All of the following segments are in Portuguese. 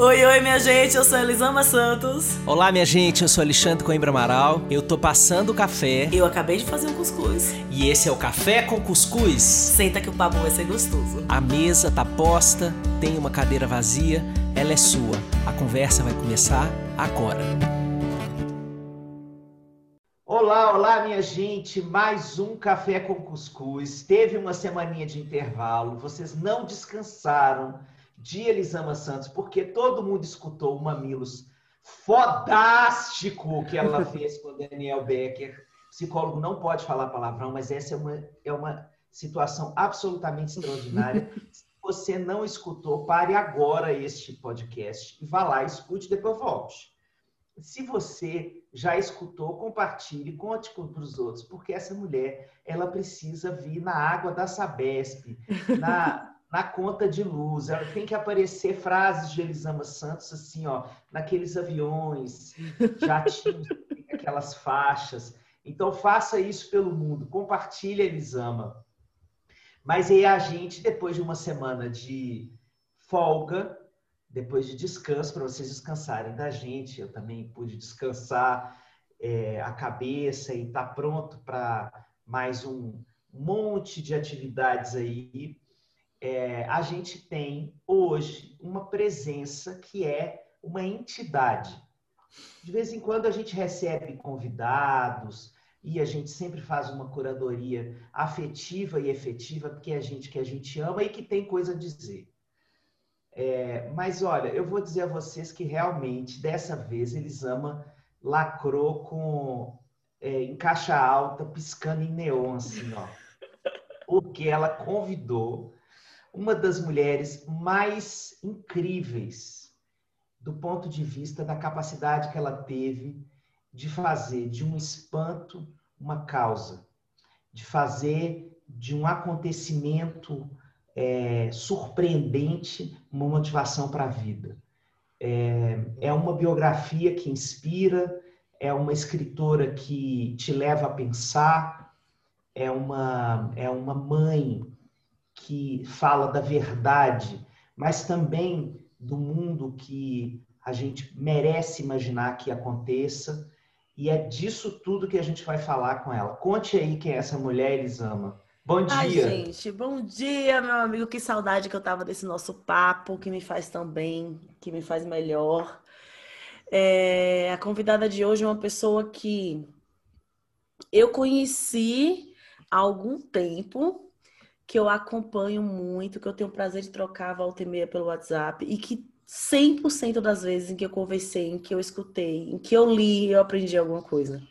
Oi, oi, minha gente, eu sou Elisama Santos. Olá, minha gente, eu sou Alexandre Coimbra Amaral. Eu tô passando o café. Eu acabei de fazer um cuscuz. E esse é o Café com Cuscuz. Senta que o papo vai ser gostoso. A mesa tá posta, tem uma cadeira vazia, ela é sua. A conversa vai começar agora. Olá, olá, minha gente. Mais um Café com Cuscuz. Teve uma semaninha de intervalo, vocês não descansaram de Elisama Santos, porque todo mundo escutou o Mamilos fodástico que ela fez com o Daniel Becker. Psicólogo não pode falar palavrão, mas essa é uma, é uma situação absolutamente extraordinária. Se você não escutou, pare agora este podcast e vá lá, escute, depois volte. Se você já escutou, compartilhe, conte para os outros, porque essa mulher, ela precisa vir na água da Sabesp, na, na conta de luz. Ela tem que aparecer frases de Elisama Santos, assim, ó, naqueles aviões, jatinhos, aquelas faixas. Então, faça isso pelo mundo. Compartilhe Elisama. Mas aí a gente, depois de uma semana de folga, depois de descanso, para vocês descansarem da gente, eu também pude descansar é, a cabeça e estar tá pronto para mais um monte de atividades aí é, a gente tem hoje uma presença que é uma entidade. De vez em quando a gente recebe convidados e a gente sempre faz uma curadoria afetiva e efetiva, porque é gente que a gente ama e que tem coisa a dizer. É, mas olha, eu vou dizer a vocês que realmente dessa vez eles amam lacrou com é, em caixa alta, piscando em neon, assim, ó. Porque ela convidou uma das mulheres mais incríveis do ponto de vista da capacidade que ela teve de fazer de um espanto uma causa, de fazer de um acontecimento é, surpreendente uma motivação para a vida. É, é uma biografia que inspira, é uma escritora que te leva a pensar, é uma, é uma mãe que fala da verdade, mas também do mundo que a gente merece imaginar que aconteça. E é disso tudo que a gente vai falar com ela. Conte aí quem é essa mulher, Elisama. Bom dia. Ai, gente, bom dia, meu amigo. Que saudade que eu tava desse nosso papo, que me faz tão bem, que me faz melhor. É, a convidada de hoje é uma pessoa que eu conheci há algum tempo, que eu acompanho muito, que eu tenho o prazer de trocar volta e meia pelo WhatsApp e que 100% das vezes em que eu conversei, em que eu escutei, em que eu li, eu aprendi alguma coisa.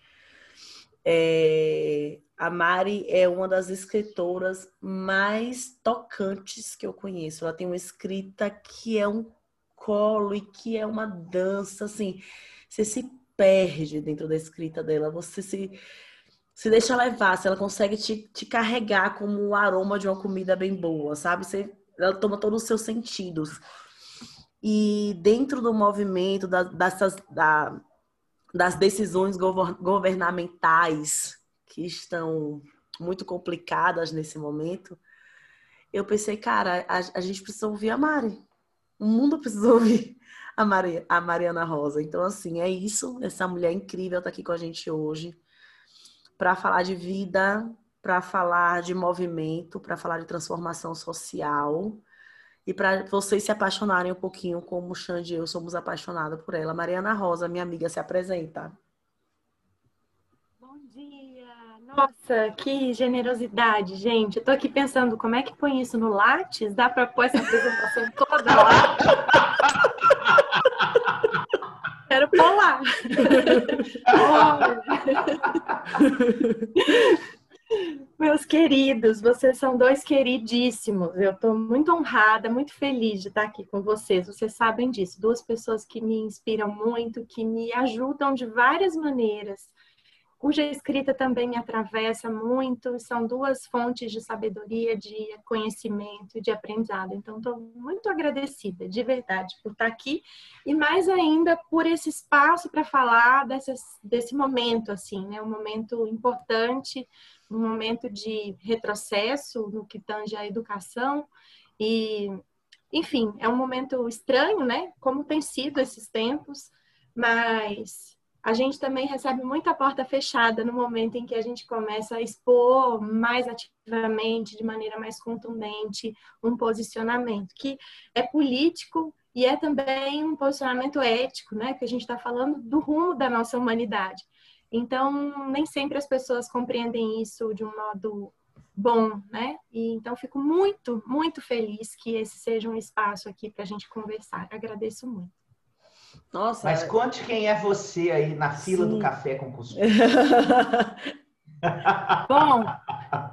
É... A Mari é uma das escritoras mais tocantes que eu conheço. Ela tem uma escrita que é um colo e que é uma dança, assim. Você se perde dentro da escrita dela, você se se deixa levar, se ela consegue te, te carregar como o aroma de uma comida bem boa, sabe? Você, ela toma todos os seus sentidos. E dentro do movimento da, dessas, da, das decisões governamentais que estão muito complicadas nesse momento, eu pensei, cara, a, a gente precisa ouvir a Mari. O mundo precisa ouvir a, Mari, a Mariana Rosa. Então, assim, é isso. Essa mulher incrível está aqui com a gente hoje para falar de vida, para falar de movimento, para falar de transformação social e para vocês se apaixonarem um pouquinho como o Xande e eu somos apaixonados por ela. Mariana Rosa, minha amiga, se apresenta. Bom dia! Nossa, que generosidade, gente. Eu tô aqui pensando como é que põe isso no Lattes? Dá para pôr essa apresentação toda lá? Quero pular. Meus queridos, vocês são dois queridíssimos. Eu estou muito honrada, muito feliz de estar aqui com vocês. Vocês sabem disso. Duas pessoas que me inspiram muito, que me ajudam de várias maneiras cuja escrita também me atravessa muito, são duas fontes de sabedoria, de conhecimento de aprendizado. Então, estou muito agradecida, de verdade, por estar aqui e mais ainda por esse espaço para falar desse momento, assim, né? Um momento importante, um momento de retrocesso no que tange à educação e enfim, é um momento estranho, né? Como tem sido esses tempos, mas a gente também recebe muita porta fechada no momento em que a gente começa a expor mais ativamente, de maneira mais contundente, um posicionamento que é político e é também um posicionamento ético, né? Que a gente está falando do rumo da nossa humanidade. Então, nem sempre as pessoas compreendem isso de um modo bom, né? E então fico muito, muito feliz que esse seja um espaço aqui para a gente conversar. Agradeço muito. Nossa. Mas conte quem é você aí na fila Sim. do café com cuscuz. Bom,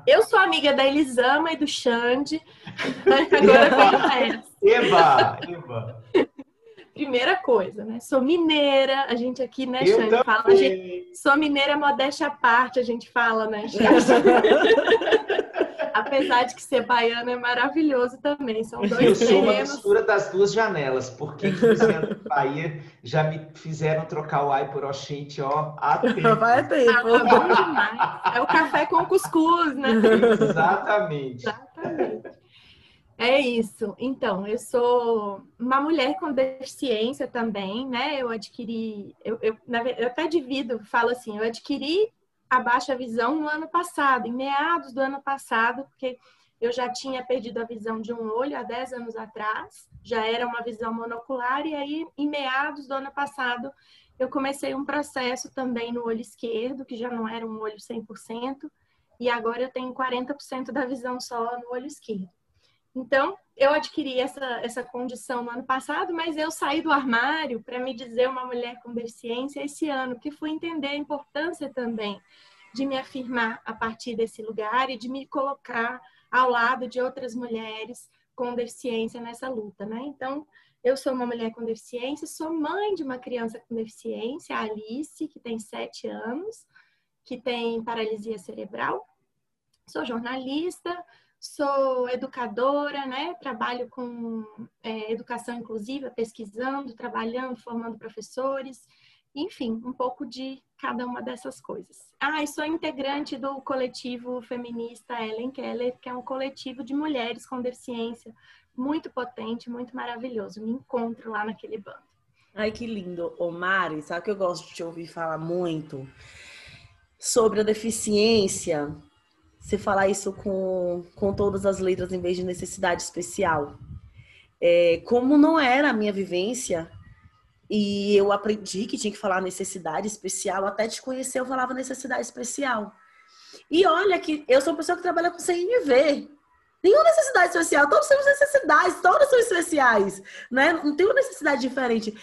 eu sou amiga da Elisama e do Xande. Agora Eba, Eba. Primeira coisa, né? Sou mineira, a gente aqui, né, eu Xande, fala. A gente, sou mineira modéstia à parte, a gente fala, né, Xande? Apesar de que ser baiano é maravilhoso também. São dois Eu sou uma mistura das duas janelas, porque aqui Bahia já me fizeram trocar o ai por oxente, ó, há tempo. Vai tempo. Ah, é bom demais. É o café com cuscuz, né? Exatamente. Exatamente. É isso. Então, eu sou uma mulher com deficiência também, né? Eu adquiri, eu, eu, eu até divido, falo assim, eu adquiri a baixa visão no ano passado, em meados do ano passado, porque eu já tinha perdido a visão de um olho há 10 anos atrás, já era uma visão monocular, e aí, em meados do ano passado, eu comecei um processo também no olho esquerdo, que já não era um olho 100%, e agora eu tenho 40% da visão só no olho esquerdo. Então, eu adquiri essa, essa condição no ano passado, mas eu saí do armário para me dizer uma mulher com deficiência esse ano, que fui entender a importância também de me afirmar a partir desse lugar e de me colocar ao lado de outras mulheres com deficiência nessa luta, né? Então, eu sou uma mulher com deficiência, sou mãe de uma criança com deficiência, a Alice, que tem sete anos, que tem paralisia cerebral. Sou jornalista, sou educadora, né? Trabalho com é, educação inclusiva, pesquisando, trabalhando, formando professores, enfim, um pouco de cada uma dessas coisas. Ah, e sou integrante do coletivo feminista Ellen Keller, que é um coletivo de mulheres com deficiência muito potente, muito maravilhoso. Me encontro lá naquele bando. Ai, que lindo. Ô Mari, sabe que eu gosto de te ouvir falar muito sobre a deficiência você falar isso com, com todas as letras em vez de necessidade especial. É, como não era a minha vivência, e eu aprendi que tinha que falar necessidade especial, até te conhecer eu falava necessidade especial. E olha que eu sou uma pessoa que trabalha com CNV. Nenhuma necessidade especial, todos temos necessidades, todas são especiais, né? Não tem uma necessidade diferente.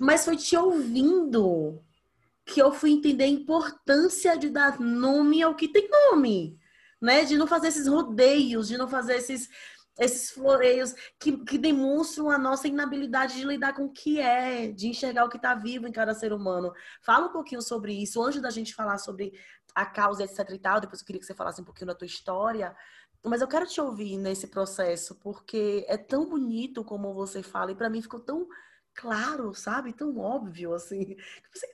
Mas foi te ouvindo que eu fui entender a importância de dar nome ao que tem nome né? De não fazer esses rodeios, de não fazer esses, esses floreios que, que demonstram a nossa inabilidade de lidar com o que é, de enxergar o que está vivo em cada ser humano. Fala um pouquinho sobre isso, antes da gente falar sobre a causa, etc e tal, depois eu queria que você falasse um pouquinho da tua história, mas eu quero te ouvir nesse processo, porque é tão bonito como você fala, e para mim ficou tão claro, sabe? Tão óbvio, assim.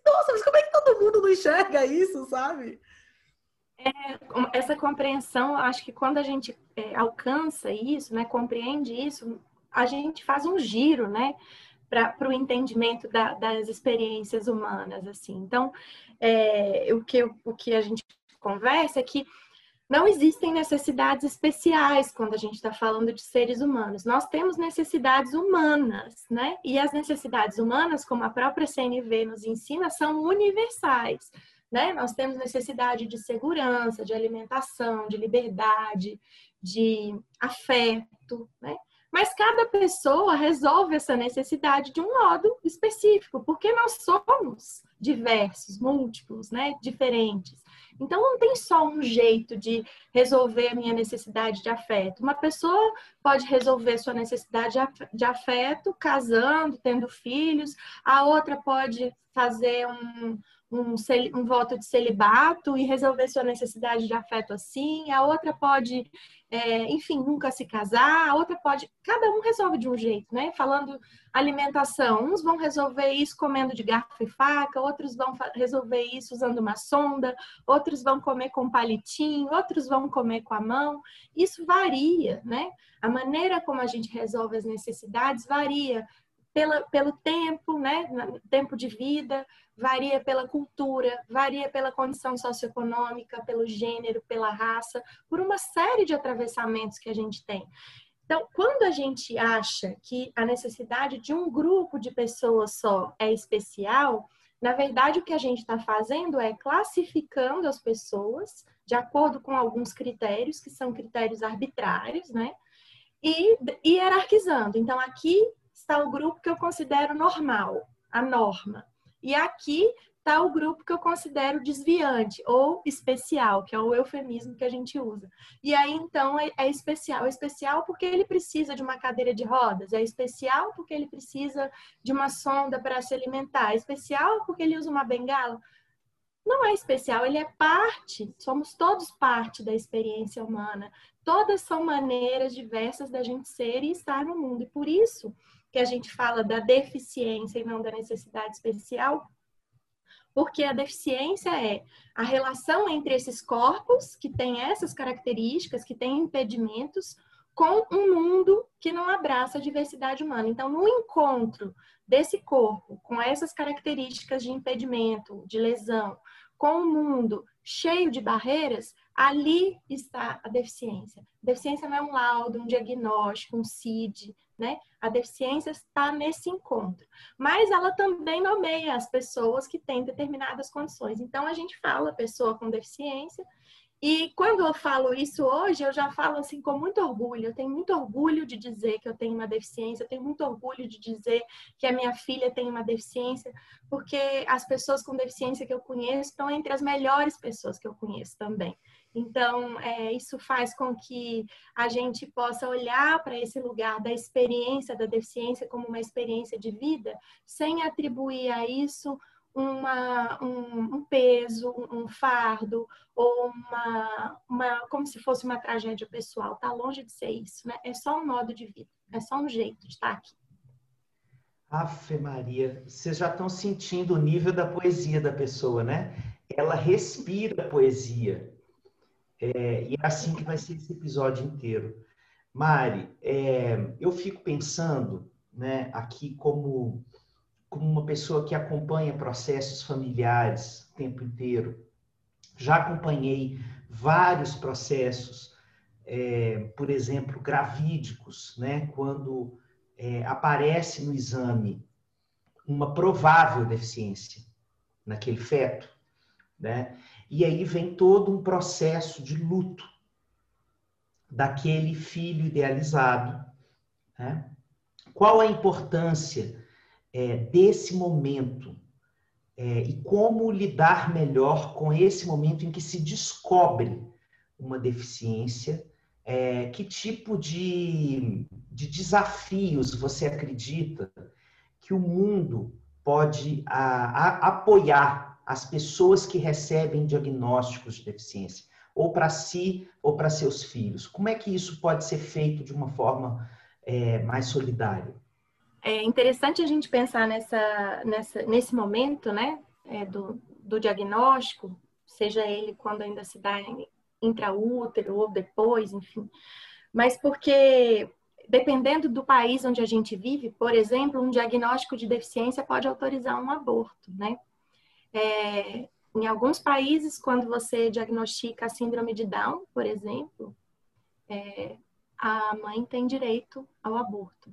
Nossa, mas como é que todo mundo não enxerga isso, sabe? É, essa compreensão, acho que quando a gente é, alcança isso, né, compreende isso, a gente faz um giro, né, para o entendimento da, das experiências humanas, assim. Então, é, o, que, o que a gente conversa é que não existem necessidades especiais quando a gente está falando de seres humanos. Nós temos necessidades humanas, né? E as necessidades humanas, como a própria CNV nos ensina, são universais né? Nós temos necessidade de segurança, de alimentação, de liberdade, de afeto, né? Mas cada pessoa resolve essa necessidade de um modo específico, porque nós somos diversos, múltiplos, né? Diferentes. Então não tem só um jeito de resolver a minha necessidade de afeto. Uma pessoa pode resolver sua necessidade de afeto casando, tendo filhos, a outra pode fazer um, um, um, voto de celibato e resolver sua necessidade de afeto assim, a outra pode, é, enfim, nunca se casar, a outra pode. Cada um resolve de um jeito, né? Falando alimentação, uns vão resolver isso comendo de garfo e faca, outros vão resolver isso usando uma sonda, outros vão comer com palitinho, outros vão comer com a mão. Isso varia, né? A maneira como a gente resolve as necessidades varia pela, pelo tempo, né? Tempo de vida, varia pela cultura, varia pela condição socioeconômica, pelo gênero, pela raça, por uma série de atravessamentos que a gente tem. Então, quando a gente acha que a necessidade de um grupo de pessoas só é especial, na verdade o que a gente está fazendo é classificando as pessoas de acordo com alguns critérios, que são critérios arbitrários, né? E hierarquizando. Então, aqui está o grupo que eu considero normal, a norma. E aqui está o grupo que eu considero desviante ou especial, que é o eufemismo que a gente usa. E aí, então, é, é, especial. É especial porque ele precisa de uma cadeira de rodas, é especial porque ele precisa de uma sonda para se alimentar, é especial porque ele usa uma bengala. Não é especial, ele é parte, somos todos parte da experiência humana. Todas são maneiras diversas da gente ser e estar no mundo. E por isso que a gente fala da deficiência e não da necessidade especial, porque a deficiência é a relação entre esses corpos que têm essas características, que têm impedimentos, com um mundo que não abraça a diversidade humana. Então, no encontro desse corpo com essas características de impedimento, de lesão, com um mundo cheio de barreiras, ali está a deficiência. A deficiência não é um laudo, um diagnóstico, um CID, né? A deficiência está nesse encontro. Mas ela também nomeia as pessoas que têm determinadas condições. Então, a gente fala pessoa com deficiência. E quando eu falo isso hoje, eu já falo assim com muito orgulho. Eu tenho muito orgulho de dizer que eu tenho uma deficiência, eu tenho muito orgulho de dizer que a minha filha tem uma deficiência, porque as pessoas com deficiência que eu conheço estão entre as melhores pessoas que eu conheço também. Então, é, isso faz com que a gente possa olhar para esse lugar da experiência da deficiência como uma experiência de vida, sem atribuir a isso uma, um, um, peso, um fardo, ou uma, uma, como se fosse uma tragédia pessoal. Está longe de ser isso, né? É só um modo de vida, é só um jeito de estar aqui. Afe Maria, vocês já estão sentindo o nível da poesia da pessoa, né? Ela respira poesia. É, e é assim que vai ser esse episódio inteiro. Mari, é, eu fico pensando né, aqui como, como uma pessoa que acompanha processos familiares o tempo inteiro. Já acompanhei vários processos, é, por exemplo, gravídicos, né, quando é, aparece no exame uma provável deficiência naquele feto, né? E aí vem todo um processo de luto daquele filho idealizado. Né? Qual a importância é, desse momento é, e como lidar melhor com esse momento em que se descobre uma deficiência? É, que tipo de, de desafios você acredita que o mundo pode a, a, apoiar as pessoas que recebem diagnósticos de deficiência, ou para si ou para seus filhos? Como é que isso pode ser feito de uma forma é, mais solidária? É interessante a gente pensar nessa, nessa, nesse momento, né, é, do, do diagnóstico, seja ele quando ainda se dá intraútero ou depois, enfim. Mas porque dependendo do país onde a gente vive, por exemplo, um diagnóstico de deficiência pode autorizar um aborto, né? É, em alguns países, quando você diagnostica a síndrome de Down, por exemplo, é, a mãe tem direito ao aborto.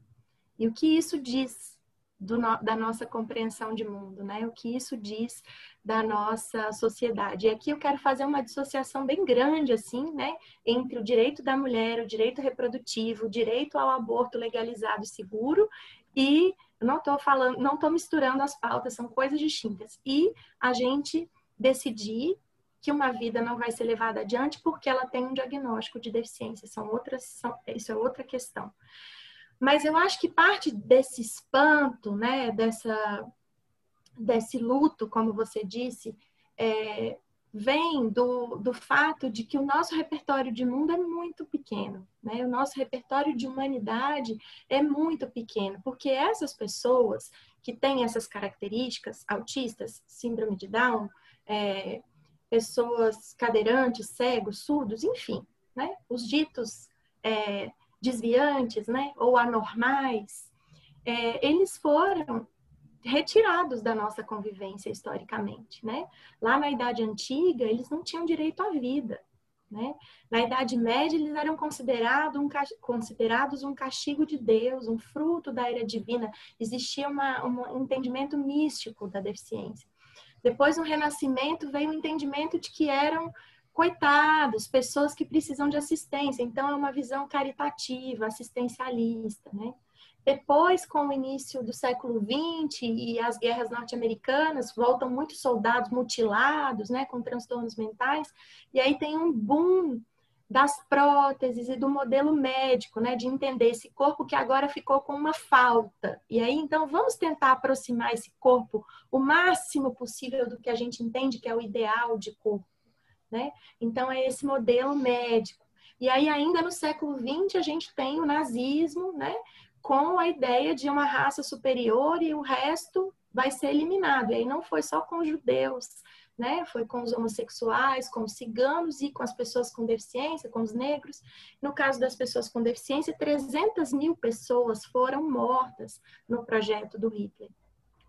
E o que isso diz do, da nossa compreensão de mundo, né? O que isso diz da nossa sociedade. E aqui eu quero fazer uma dissociação bem grande, assim, né? Entre o direito da mulher, o direito reprodutivo, o direito ao aborto legalizado e seguro e não estou falando, não estou misturando as pautas, são coisas distintas. E a gente decidir que uma vida não vai ser levada adiante porque ela tem um diagnóstico de deficiência. São outras, são, isso é outra questão. Mas eu acho que parte desse espanto, né, dessa, desse luto, como você disse, é, vem do, do fato de que o nosso repertório de mundo é muito pequeno, né? O nosso repertório de humanidade é muito pequeno, porque essas pessoas que têm essas características, autistas, síndrome de Down, é, pessoas cadeirantes, cegos, surdos, enfim, né? Os ditos é, desviantes, né? Ou anormais, é, eles foram retirados da nossa convivência historicamente, né? Lá na Idade Antiga, eles não tinham direito à vida, né? Na Idade Média, eles eram considerado um, considerados um castigo de Deus, um fruto da era divina. Existia uma, um entendimento místico da deficiência. Depois, no Renascimento, veio o entendimento de que eram coitados, pessoas que precisam de assistência. Então, é uma visão caritativa, assistencialista, né? Depois, com o início do século XX e as guerras norte-americanas, voltam muitos soldados mutilados, né, com transtornos mentais, e aí tem um boom das próteses e do modelo médico, né, de entender esse corpo que agora ficou com uma falta. E aí, então, vamos tentar aproximar esse corpo o máximo possível do que a gente entende que é o ideal de corpo, né? Então, é esse modelo médico. E aí, ainda no século XX, a gente tem o nazismo, né? Com a ideia de uma raça superior e o resto vai ser eliminado. E aí não foi só com os judeus, né? Foi com os homossexuais, com os ciganos e com as pessoas com deficiência, com os negros. No caso das pessoas com deficiência, 300 mil pessoas foram mortas no projeto do Hitler,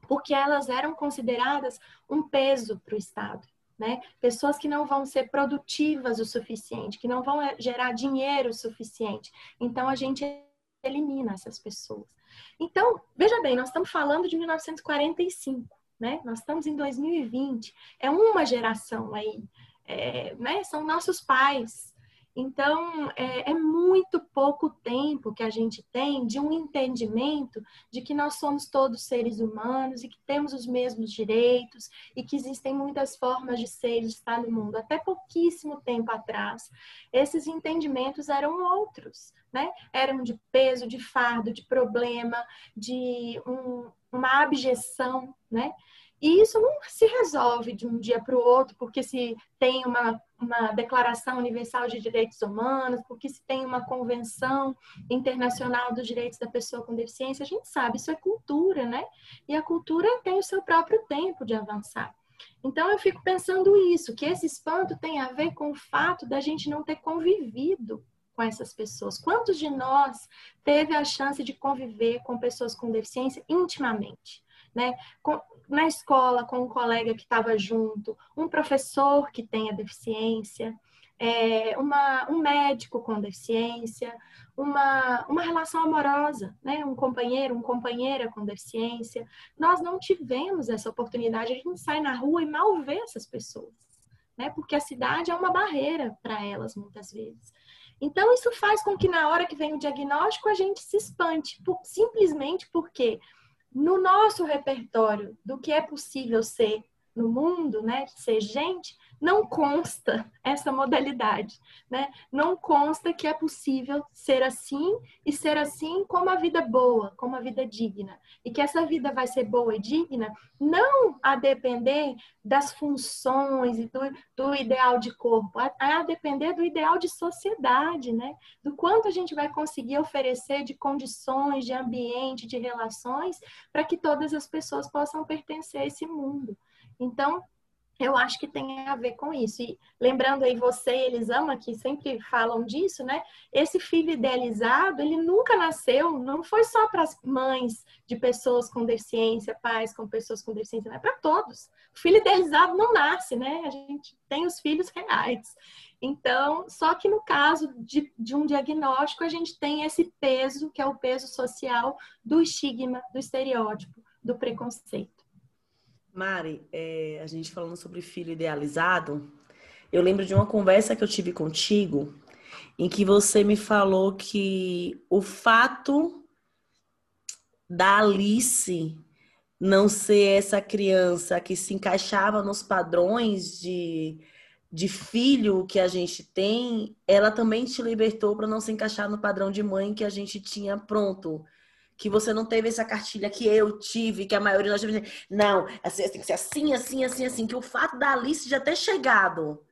porque elas eram consideradas um peso para o Estado. Né? Pessoas que não vão ser produtivas o suficiente, que não vão eh, gerar dinheiro o suficiente. Então a gente elimina essas pessoas. Então, veja bem, nós estamos falando de 1945, né? Nós estamos em 2020, é uma geração aí, é, né? São nossos pais, então, é, é, muito pouco tempo que a gente tem de um entendimento de que nós somos todos seres humanos e que temos os mesmos direitos e que existem muitas formas de ser e estar no mundo. Até pouquíssimo tempo atrás, esses entendimentos eram outros, né? Eram de peso, de fardo, de problema, de um, uma abjeção, né? E isso não se resolve de um dia para o outro, porque se tem uma, uma Declaração Universal de Direitos Humanos, porque se tem uma Convenção Internacional dos Direitos da Pessoa com Deficiência, a gente sabe, isso é cultura, né? E a cultura tem o seu próprio tempo de avançar. Então eu fico pensando isso, que esse espanto tem a ver com o fato da gente não ter convivido com essas pessoas. Quantos de nós teve a chance de conviver com pessoas com deficiência intimamente? Né? Na escola com um colega que estava junto, um professor que tenha deficiência, é, uma, um médico com deficiência, uma, uma relação amorosa, né? um companheiro, uma companheira com deficiência. Nós não tivemos essa oportunidade, a gente sai na rua e mal vê essas pessoas, né? porque a cidade é uma barreira para elas muitas vezes. Então, isso faz com que na hora que vem o diagnóstico a gente se espante, por, simplesmente porque no nosso repertório do que é possível ser no mundo, né, ser gente, não consta essa modalidade, né? Não consta que é possível ser assim e ser assim como a vida boa, como a vida digna. E que essa vida vai ser boa e digna não a depender das funções e do, do ideal de corpo, a, a depender do ideal de sociedade, né? Do quanto a gente vai conseguir oferecer de condições, de ambiente, de relações, para que todas as pessoas possam pertencer a esse mundo. Então, eu acho que tem a ver com isso. E lembrando aí você e Elisama, que sempre falam disso, né? Esse filho idealizado, ele nunca nasceu, não foi só para as mães de pessoas com deficiência, pais com pessoas com deficiência, é para todos. O filho idealizado não nasce, né? A gente tem os filhos reais. Então, só que no caso de, de um diagnóstico, a gente tem esse peso, que é o peso social do estigma, do estereótipo, do preconceito. Mari, é, a gente falando sobre filho idealizado, eu lembro de uma conversa que eu tive contigo, em que você me falou que o fato da Alice não ser essa criança que se encaixava nos padrões de, de filho que a gente tem, ela também te libertou para não se encaixar no padrão de mãe que a gente tinha pronto que você não teve essa cartilha que eu tive, que a maioria nós tivemos. Não, assim, tem que ser assim, assim, assim, assim. Que o fato da Alice já ter chegado,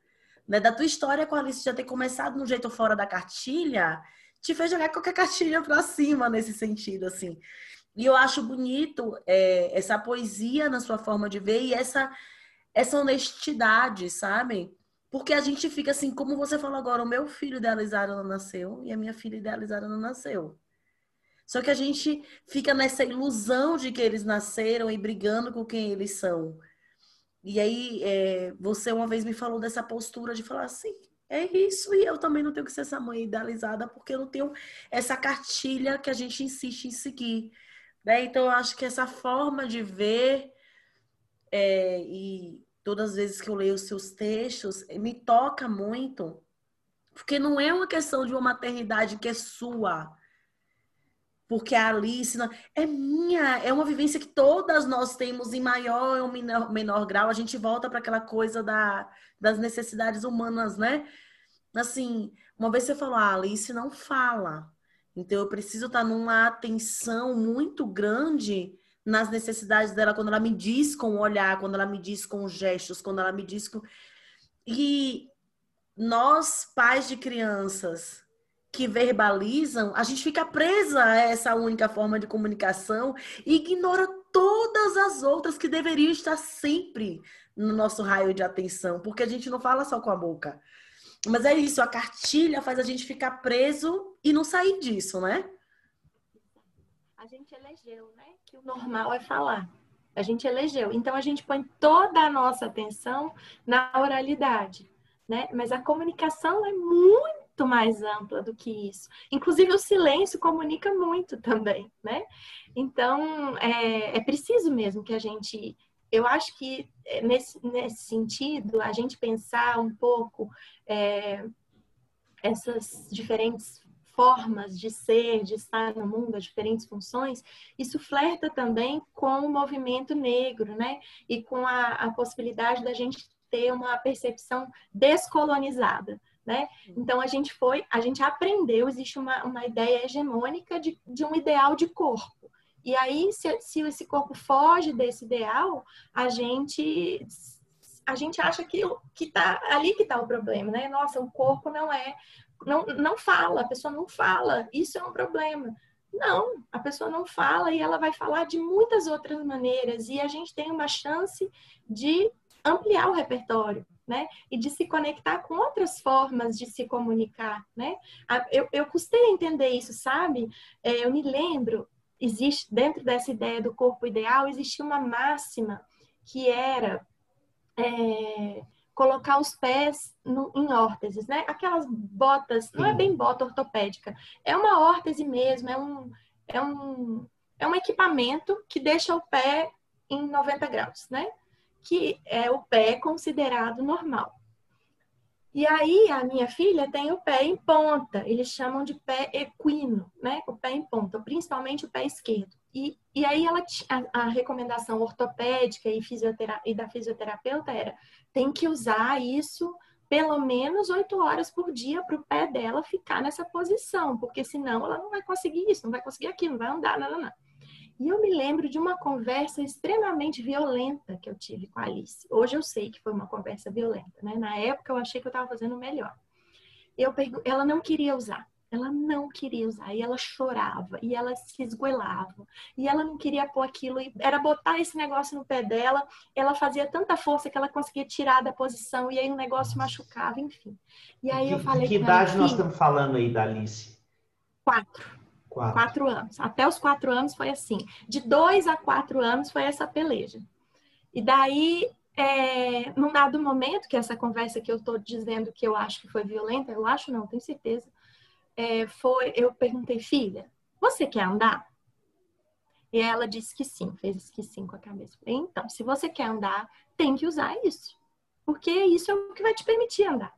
né, da tua história com a Alice já ter começado no jeito fora da cartilha, te fez jogar qualquer cartilha pra cima nesse sentido, assim. E eu acho bonito é, essa poesia na sua forma de ver e essa essa honestidade, sabe? Porque a gente fica assim, como você falou agora, o meu filho idealizado não nasceu e a minha filha idealizada não nasceu. Só que a gente fica nessa ilusão de que eles nasceram e brigando com quem eles são. E aí, é, você uma vez me falou dessa postura de falar assim: é isso, e eu também não tenho que ser essa mãe idealizada, porque eu não tenho essa cartilha que a gente insiste em seguir. Né? Então, eu acho que essa forma de ver, é, e todas as vezes que eu leio os seus textos, me toca muito, porque não é uma questão de uma maternidade que é sua porque a Alice não... é minha, é uma vivência que todas nós temos em maior ou menor, menor grau. A gente volta para aquela coisa da, das necessidades humanas, né? Assim, uma vez você falou, ah, a Alice não fala. Então eu preciso estar numa atenção muito grande nas necessidades dela quando ela me diz com o olhar, quando ela me diz com gestos, quando ela me diz com. E nós, pais de crianças, que verbalizam, a gente fica presa a essa única forma de comunicação e ignora todas as outras que deveriam estar sempre no nosso raio de atenção, porque a gente não fala só com a boca. Mas é isso, a cartilha faz a gente ficar preso e não sair disso, né? A gente elegeu, né? Que o normal é falar. A gente elegeu. Então a gente põe toda a nossa atenção na oralidade, né? Mas a comunicação é muito muito mais ampla do que isso. Inclusive, o silêncio comunica muito também, né? Então, é, é preciso mesmo que a gente. Eu acho que é, nesse, nesse sentido, a gente pensar um pouco é, essas diferentes formas de ser, de estar no mundo, as diferentes funções, isso flerta também com o movimento negro, né? E com a, a possibilidade da gente ter uma percepção descolonizada né? Então a gente foi, a gente aprendeu, existe uma, uma ideia hegemônica de, de um ideal de corpo. E aí, se, se esse corpo foge desse ideal, a gente a gente acha que, que tá ali que está o problema, né? Nossa, o corpo não é, não, não fala, a pessoa não fala, isso é um problema. Não, a pessoa não fala e ela vai falar de muitas outras maneiras e a gente tem uma chance de ampliar o repertório né? E de se conectar com outras formas de se comunicar, né? Eu, eu custei entender isso, sabe? É, eu me lembro, existe dentro dessa ideia do corpo ideal, existia uma máxima que era é, colocar os pés no, em órteses, né? Aquelas botas, não é bem bota ortopédica, é uma órtese mesmo, é um, é um, é um equipamento que deixa o pé em 90 graus, né? Que é o pé considerado normal. E aí a minha filha tem o pé em ponta, eles chamam de pé equino, né? O pé em ponta, principalmente o pé esquerdo. E, e aí ela a, a recomendação ortopédica e, e da fisioterapeuta era tem que usar isso pelo menos oito horas por dia para o pé dela ficar nessa posição, porque senão ela não vai conseguir isso, não vai conseguir aquilo, não vai andar, não, não, não. E eu me lembro de uma conversa extremamente violenta que eu tive com a Alice. Hoje eu sei que foi uma conversa violenta, né? Na época eu achei que eu estava fazendo melhor. Eu pergu... Ela não queria usar. Ela não queria usar. E ela chorava. E ela se esgoelava. E ela não queria pôr aquilo. E era botar esse negócio no pé dela. Ela fazia tanta força que ela conseguia tirar da posição. E aí o negócio machucava, enfim. E aí eu falei. Que idade nós estamos falando aí da Alice? Quatro. Quatro. quatro. anos. Até os quatro anos foi assim. De dois a quatro anos foi essa peleja. E daí, é, num dado momento, que essa conversa que eu estou dizendo que eu acho que foi violenta, eu acho não, tenho certeza, é, foi, eu perguntei, filha, você quer andar? E ela disse que sim, fez que sim com a cabeça. Falei, então, se você quer andar, tem que usar isso. Porque isso é o que vai te permitir andar.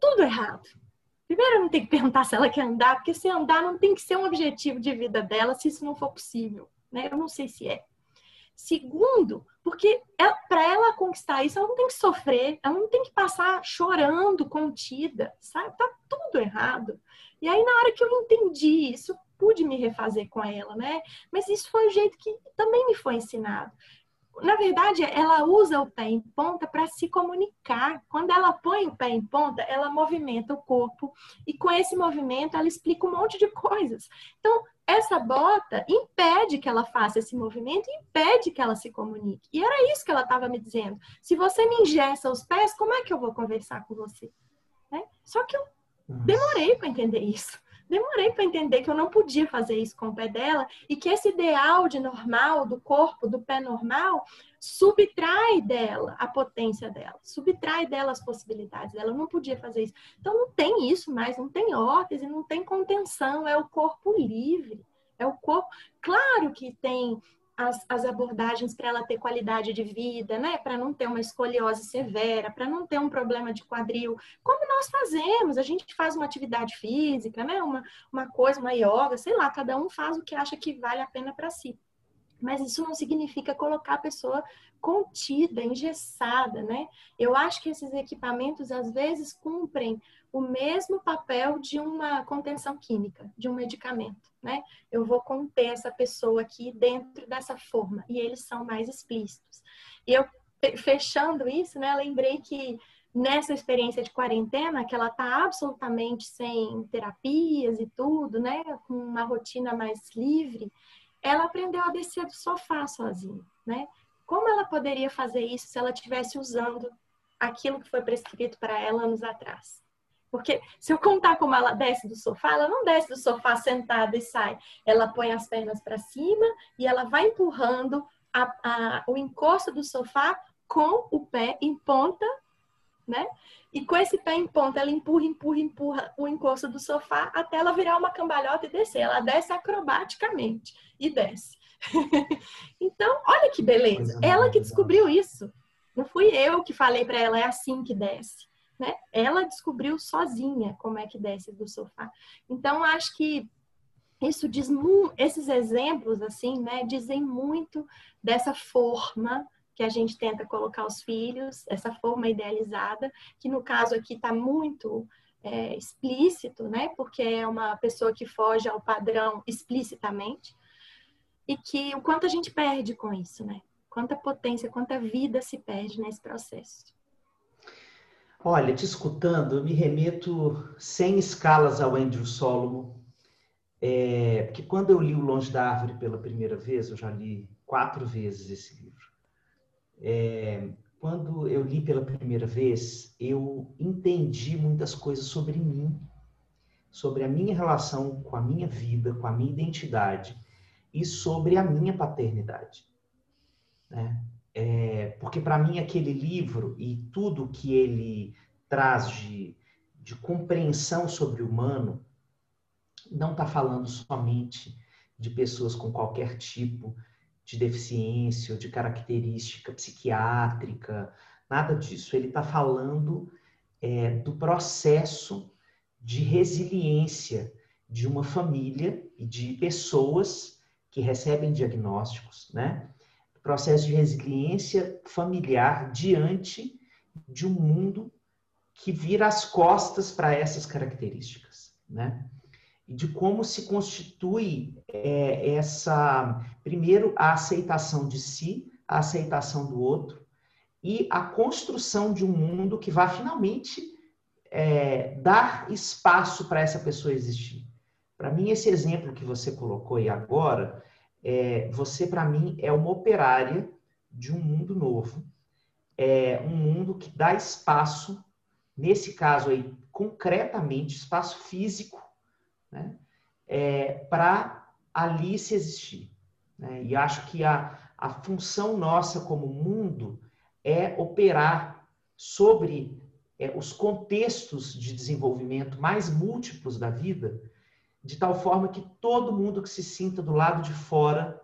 Tudo errado. Primeiro, não tenho que perguntar se ela quer andar, porque se andar não tem que ser um objetivo de vida dela, se isso não for possível. Né? Eu não sei se é. Segundo, porque para ela conquistar isso, ela não tem que sofrer, ela não tem que passar chorando, contida, sabe? Tá tudo errado. E aí, na hora que eu entendi isso, pude me refazer com ela, né? Mas isso foi o jeito que também me foi ensinado na verdade, ela usa o pé em ponta para se comunicar. Quando ela põe o pé em ponta, ela movimenta o corpo e com esse movimento ela explica um monte de coisas. Então, essa bota impede que ela faça esse movimento, impede que ela se comunique. E era isso que ela estava me dizendo. Se você me ingessa os pés, como é que eu vou conversar com você? Né? Só que eu demorei para entender isso demorei para entender que eu não podia fazer isso com o pé dela e que esse ideal de normal, do corpo, do pé normal, subtrai dela a potência dela, subtrai dela as possibilidades dela. Eu não podia fazer isso. Então não tem isso mais, não tem órtese, não tem contenção, é o corpo livre. É o corpo. Claro que tem as, as abordagens para ela ter qualidade de vida, né? Para não ter uma escoliose severa, para não ter um problema de quadril, como nós fazemos. A gente faz uma atividade física, né? Uma, uma coisa, uma yoga, sei lá, cada um faz o que acha que vale a pena para si. Mas isso não significa colocar a pessoa contida, engessada, né? Eu acho que esses equipamentos às vezes cumprem o mesmo papel de uma contenção química, de um medicamento, né? Eu vou conter essa pessoa aqui dentro dessa forma e eles são mais explícitos. E eu fechando isso, né, lembrei que nessa experiência de quarentena, que ela tá absolutamente sem terapias e tudo, né, com uma rotina mais livre, ela aprendeu a descer do sofá sozinha, né? Como ela poderia fazer isso se ela estivesse usando aquilo que foi prescrito para ela anos atrás? Porque se eu contar como ela desce do sofá, ela não desce do sofá sentada e sai. Ela põe as pernas para cima e ela vai empurrando a, a, o encosto do sofá com o pé em ponta, né? E com esse pé em ponta, ela empurra, empurra, empurra o encosto do sofá até ela virar uma cambalhota e descer. Ela desce acrobaticamente e desce. então, olha que beleza. Ela que descobriu isso. Não fui eu que falei para ela, é assim que desce. Né? Ela descobriu sozinha como é que desce do sofá. Então, acho que isso diz esses exemplos assim, né, dizem muito dessa forma que a gente tenta colocar os filhos, essa forma idealizada, que no caso aqui está muito é, explícito, né? Porque é uma pessoa que foge ao padrão explicitamente e que o quanto a gente perde com isso, né? Quanta potência, quanta vida se perde nesse processo. Olha, te escutando, eu me remeto sem escalas ao Andrew Solomon, é, porque quando eu li O Longe da Árvore pela primeira vez, eu já li quatro vezes esse livro. É, quando eu li pela primeira vez, eu entendi muitas coisas sobre mim, sobre a minha relação com a minha vida, com a minha identidade e sobre a minha paternidade. Né? É, porque para mim aquele livro e tudo que ele traz de, de compreensão sobre o humano não está falando somente de pessoas com qualquer tipo de deficiência ou de característica psiquiátrica, nada disso. Ele está falando é, do processo de resiliência de uma família e de pessoas que recebem diagnósticos, né? Processo de resiliência familiar diante de um mundo que vira as costas para essas características, né? E de como se constitui é, essa, primeiro, a aceitação de si, a aceitação do outro e a construção de um mundo que vai finalmente é, dar espaço para essa pessoa existir. Para mim, esse exemplo que você colocou aí agora, é, você, para mim, é uma operária de um mundo novo, é um mundo que dá espaço, nesse caso aí, concretamente, espaço físico, né, é, para ali se existir. Né? E acho que a, a função nossa como mundo é operar sobre é, os contextos de desenvolvimento mais múltiplos da vida de tal forma que todo mundo que se sinta do lado de fora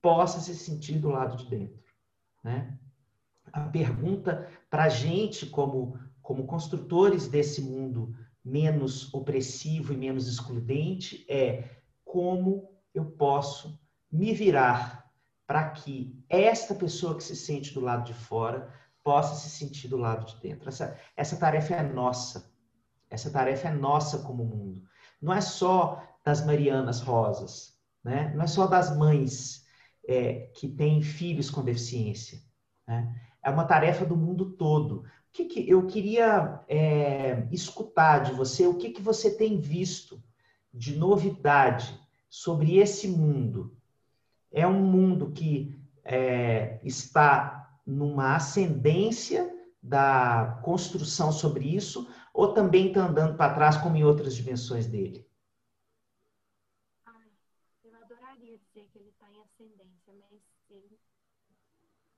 possa se sentir do lado de dentro. Né? A pergunta para a gente, como, como construtores desse mundo menos opressivo e menos excludente, é como eu posso me virar para que esta pessoa que se sente do lado de fora possa se sentir do lado de dentro. Essa, essa tarefa é nossa. Essa tarefa é nossa como mundo não é só das Marianas Rosas, né? não é só das mães é, que têm filhos com deficiência. Né? É uma tarefa do mundo todo. O que, que eu queria é, escutar de você? O que, que você tem visto de novidade sobre esse mundo. É um mundo que é, está numa ascendência da construção sobre isso, ou também está andando para trás, como em outras dimensões dele? eu adoraria dizer que ele está em ascendência, mas ele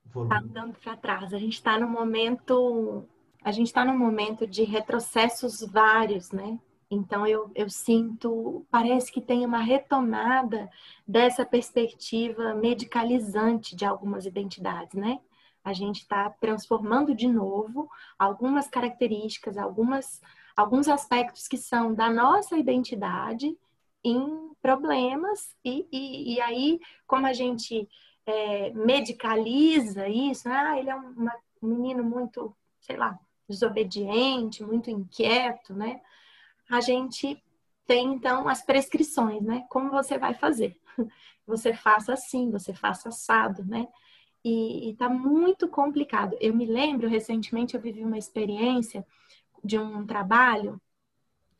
está andando para trás. A gente está no momento, a gente está num momento de retrocessos vários, né? Então eu, eu sinto, parece que tem uma retomada dessa perspectiva medicalizante de algumas identidades, né? A gente está transformando de novo algumas características, algumas, alguns aspectos que são da nossa identidade em problemas, e, e, e aí, como a gente é, medicaliza isso, né? ah, ele é uma, um menino muito, sei lá, desobediente, muito inquieto, né? a gente tem então as prescrições, né? Como você vai fazer? Você faça assim, você faça assado, né? E, está muito complicado. Eu me lembro, recentemente, eu vivi uma experiência de um trabalho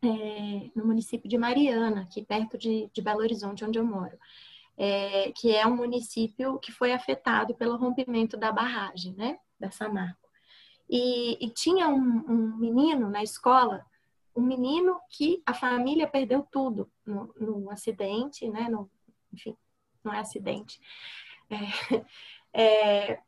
é, no município de Mariana, aqui perto de, de Belo Horizonte, onde eu moro, é, que é um município que foi afetado pelo rompimento da barragem, né? Da Samarco. E, e tinha um, um menino na escola um menino que a família perdeu tudo no, no acidente, né? No, enfim, não é acidente. É, é,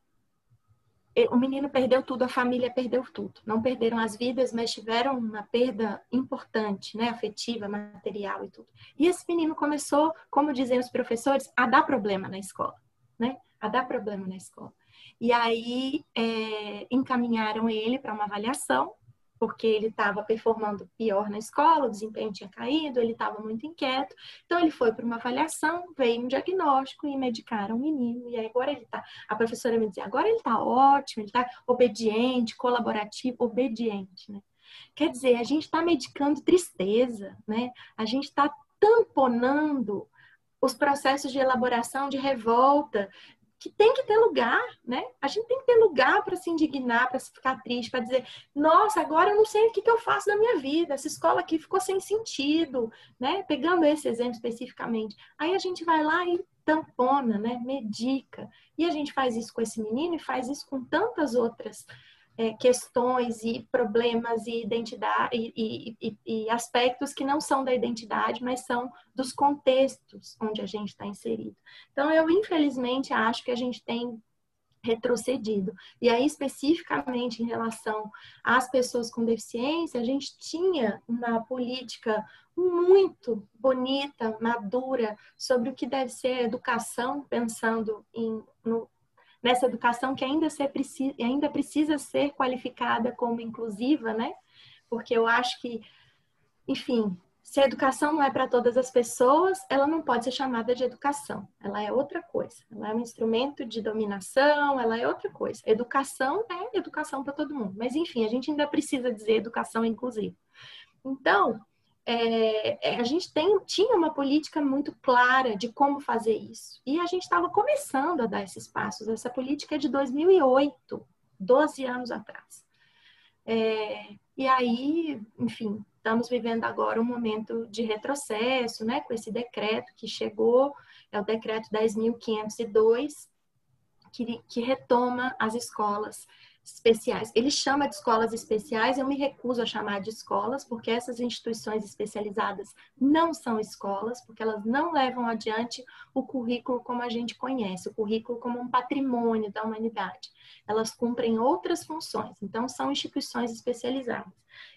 o menino perdeu tudo, a família perdeu tudo. Não perderam as vidas, mas tiveram uma perda importante, né? Afetiva, material e tudo. E esse menino começou, como dizem os professores, a dar problema na escola, né? A dar problema na escola. E aí é, encaminharam ele para uma avaliação porque ele estava performando pior na escola, o desempenho tinha caído, ele estava muito inquieto. Então ele foi para uma avaliação, veio um diagnóstico e medicaram o menino. E agora ele está, a professora me dizia, agora ele está ótimo, ele está obediente, colaborativo, obediente, né? Quer dizer, a gente está medicando tristeza, né? A gente está tamponando os processos de elaboração de revolta, que tem que ter lugar, né? A gente tem que ter lugar para se indignar, para se ficar triste, para dizer, nossa, agora eu não sei o que, que eu faço na minha vida, essa escola aqui ficou sem sentido, né? Pegando esse exemplo especificamente. Aí a gente vai lá e tampona, né? Medica. E a gente faz isso com esse menino e faz isso com tantas outras é, questões e problemas e identidade e, e, e, aspectos que não são da identidade, mas são dos contextos onde a gente está inserido. Então, eu infelizmente acho que a gente tem retrocedido. E aí, especificamente em relação às pessoas com deficiência, a gente tinha uma política muito bonita, madura, sobre o que deve ser educação, pensando em, no, nessa educação que ainda, ser, ainda precisa ser qualificada como inclusiva, né? Porque eu acho que, enfim, se a educação não é para todas as pessoas, ela não pode ser chamada de educação. Ela é outra coisa. Ela é um instrumento de dominação, ela é outra coisa. Educação é educação para todo mundo. Mas, enfim, a gente ainda precisa dizer educação inclusiva. Então, é, é, a gente tem, tinha uma política muito clara de como fazer isso. E a gente estava começando a dar esses passos. Essa política é de 2008, 12 anos atrás. É, e aí, enfim, estamos vivendo agora um momento de retrocesso, né, com esse decreto que chegou, é o decreto 10.502, que, que retoma as escolas especiais. Ele chama de escolas especiais, eu me recuso a chamar de escolas, porque essas instituições especializadas não são escolas, porque elas não levam adiante o currículo como a gente conhece, o currículo como um patrimônio da humanidade. Elas cumprem outras funções, então são instituições especializadas.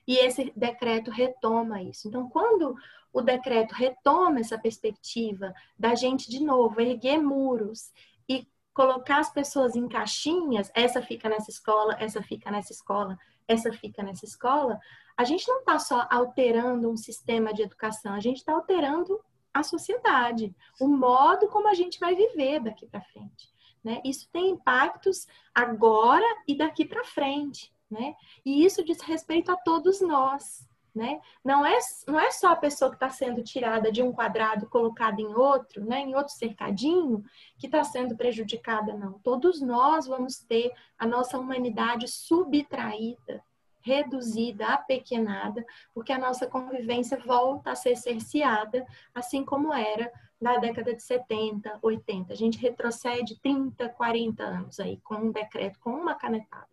E esse decreto retoma isso. Então, quando o decreto retoma essa perspectiva da gente, de novo, erguer muros e colocar as pessoas em caixinhas, essa fica nessa escola, essa fica nessa escola, essa fica nessa escola, a gente não está só alterando um sistema de educação, a gente está alterando a sociedade, o modo como a gente vai viver daqui para frente. Né? Isso tem impactos agora e daqui para frente. Né? E isso diz respeito a todos nós. Né? Não, é, não é só a pessoa que está sendo tirada de um quadrado colocada em outro, né? em outro cercadinho, que está sendo prejudicada, não. Todos nós vamos ter a nossa humanidade subtraída, reduzida, apequenada, porque a nossa convivência volta a ser cerceada, assim como era da década de 70, 80. A gente retrocede 30, 40 anos aí com um decreto, com uma canetada.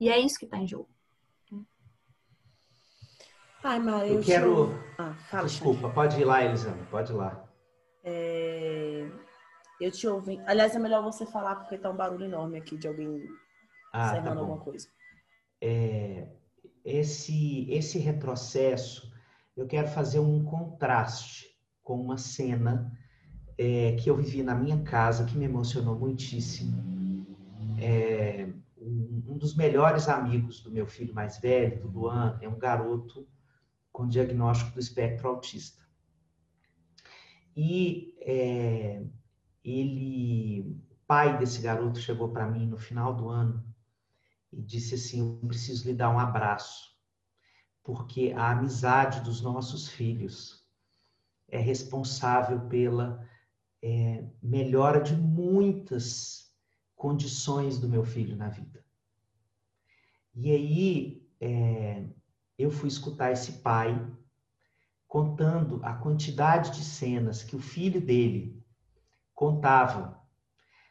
E é isso que está em jogo. Ai, Maria, eu, Eu quero. Ah, fala, Desculpa, pode ir lá, Elisama, pode ir lá. É, Eu te ouvi. Aliás, é melhor você falar porque tá um barulho enorme aqui de alguém Ah, tá alguma coisa. É, esse, esse retrocesso, eu quero fazer um contraste com uma cena é, que eu vivi na minha casa, que me emocionou muitíssimo. É, um, um dos melhores amigos do meu filho mais velho, do Luan, é um garoto com diagnóstico do espectro autista. E é, ele, pai desse garoto chegou para mim no final do ano e disse assim: Eu preciso lhe dar um abraço, porque a amizade dos nossos filhos é responsável pela é, melhora de muitas condições do meu filho na vida. E aí é, eu fui escutar esse pai contando a quantidade de cenas que o filho dele contava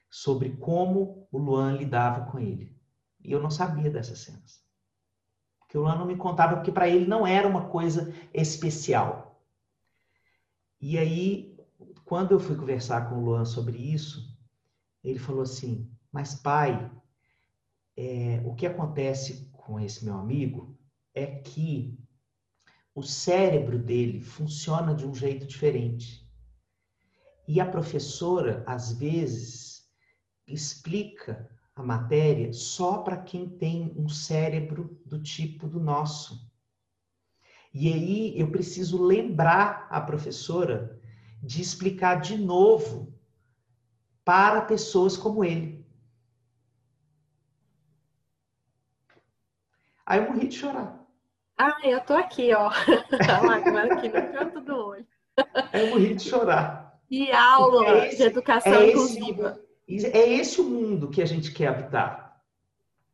sobre como o Luan lidava com ele. E eu não sabia dessas cenas. Porque o Luan não me contava, porque para ele não era uma coisa especial. E aí, quando eu fui conversar com o Luan sobre isso, ele falou assim: Mas pai, é, o que acontece com esse meu amigo é que o cérebro dele funciona de um jeito diferente. E a professora, às vezes, explica a matéria só para quem tem um cérebro do tipo do nosso. E aí eu preciso lembrar a professora de explicar de novo para pessoas como ele. Aí eu morri de chorar. Ah, eu tô aqui, ó. A lágrima aqui no canto do olho. Eu morri de chorar. E aula É esse- de educação é esse inclusiva. É esse o mundo que a gente quer habitar,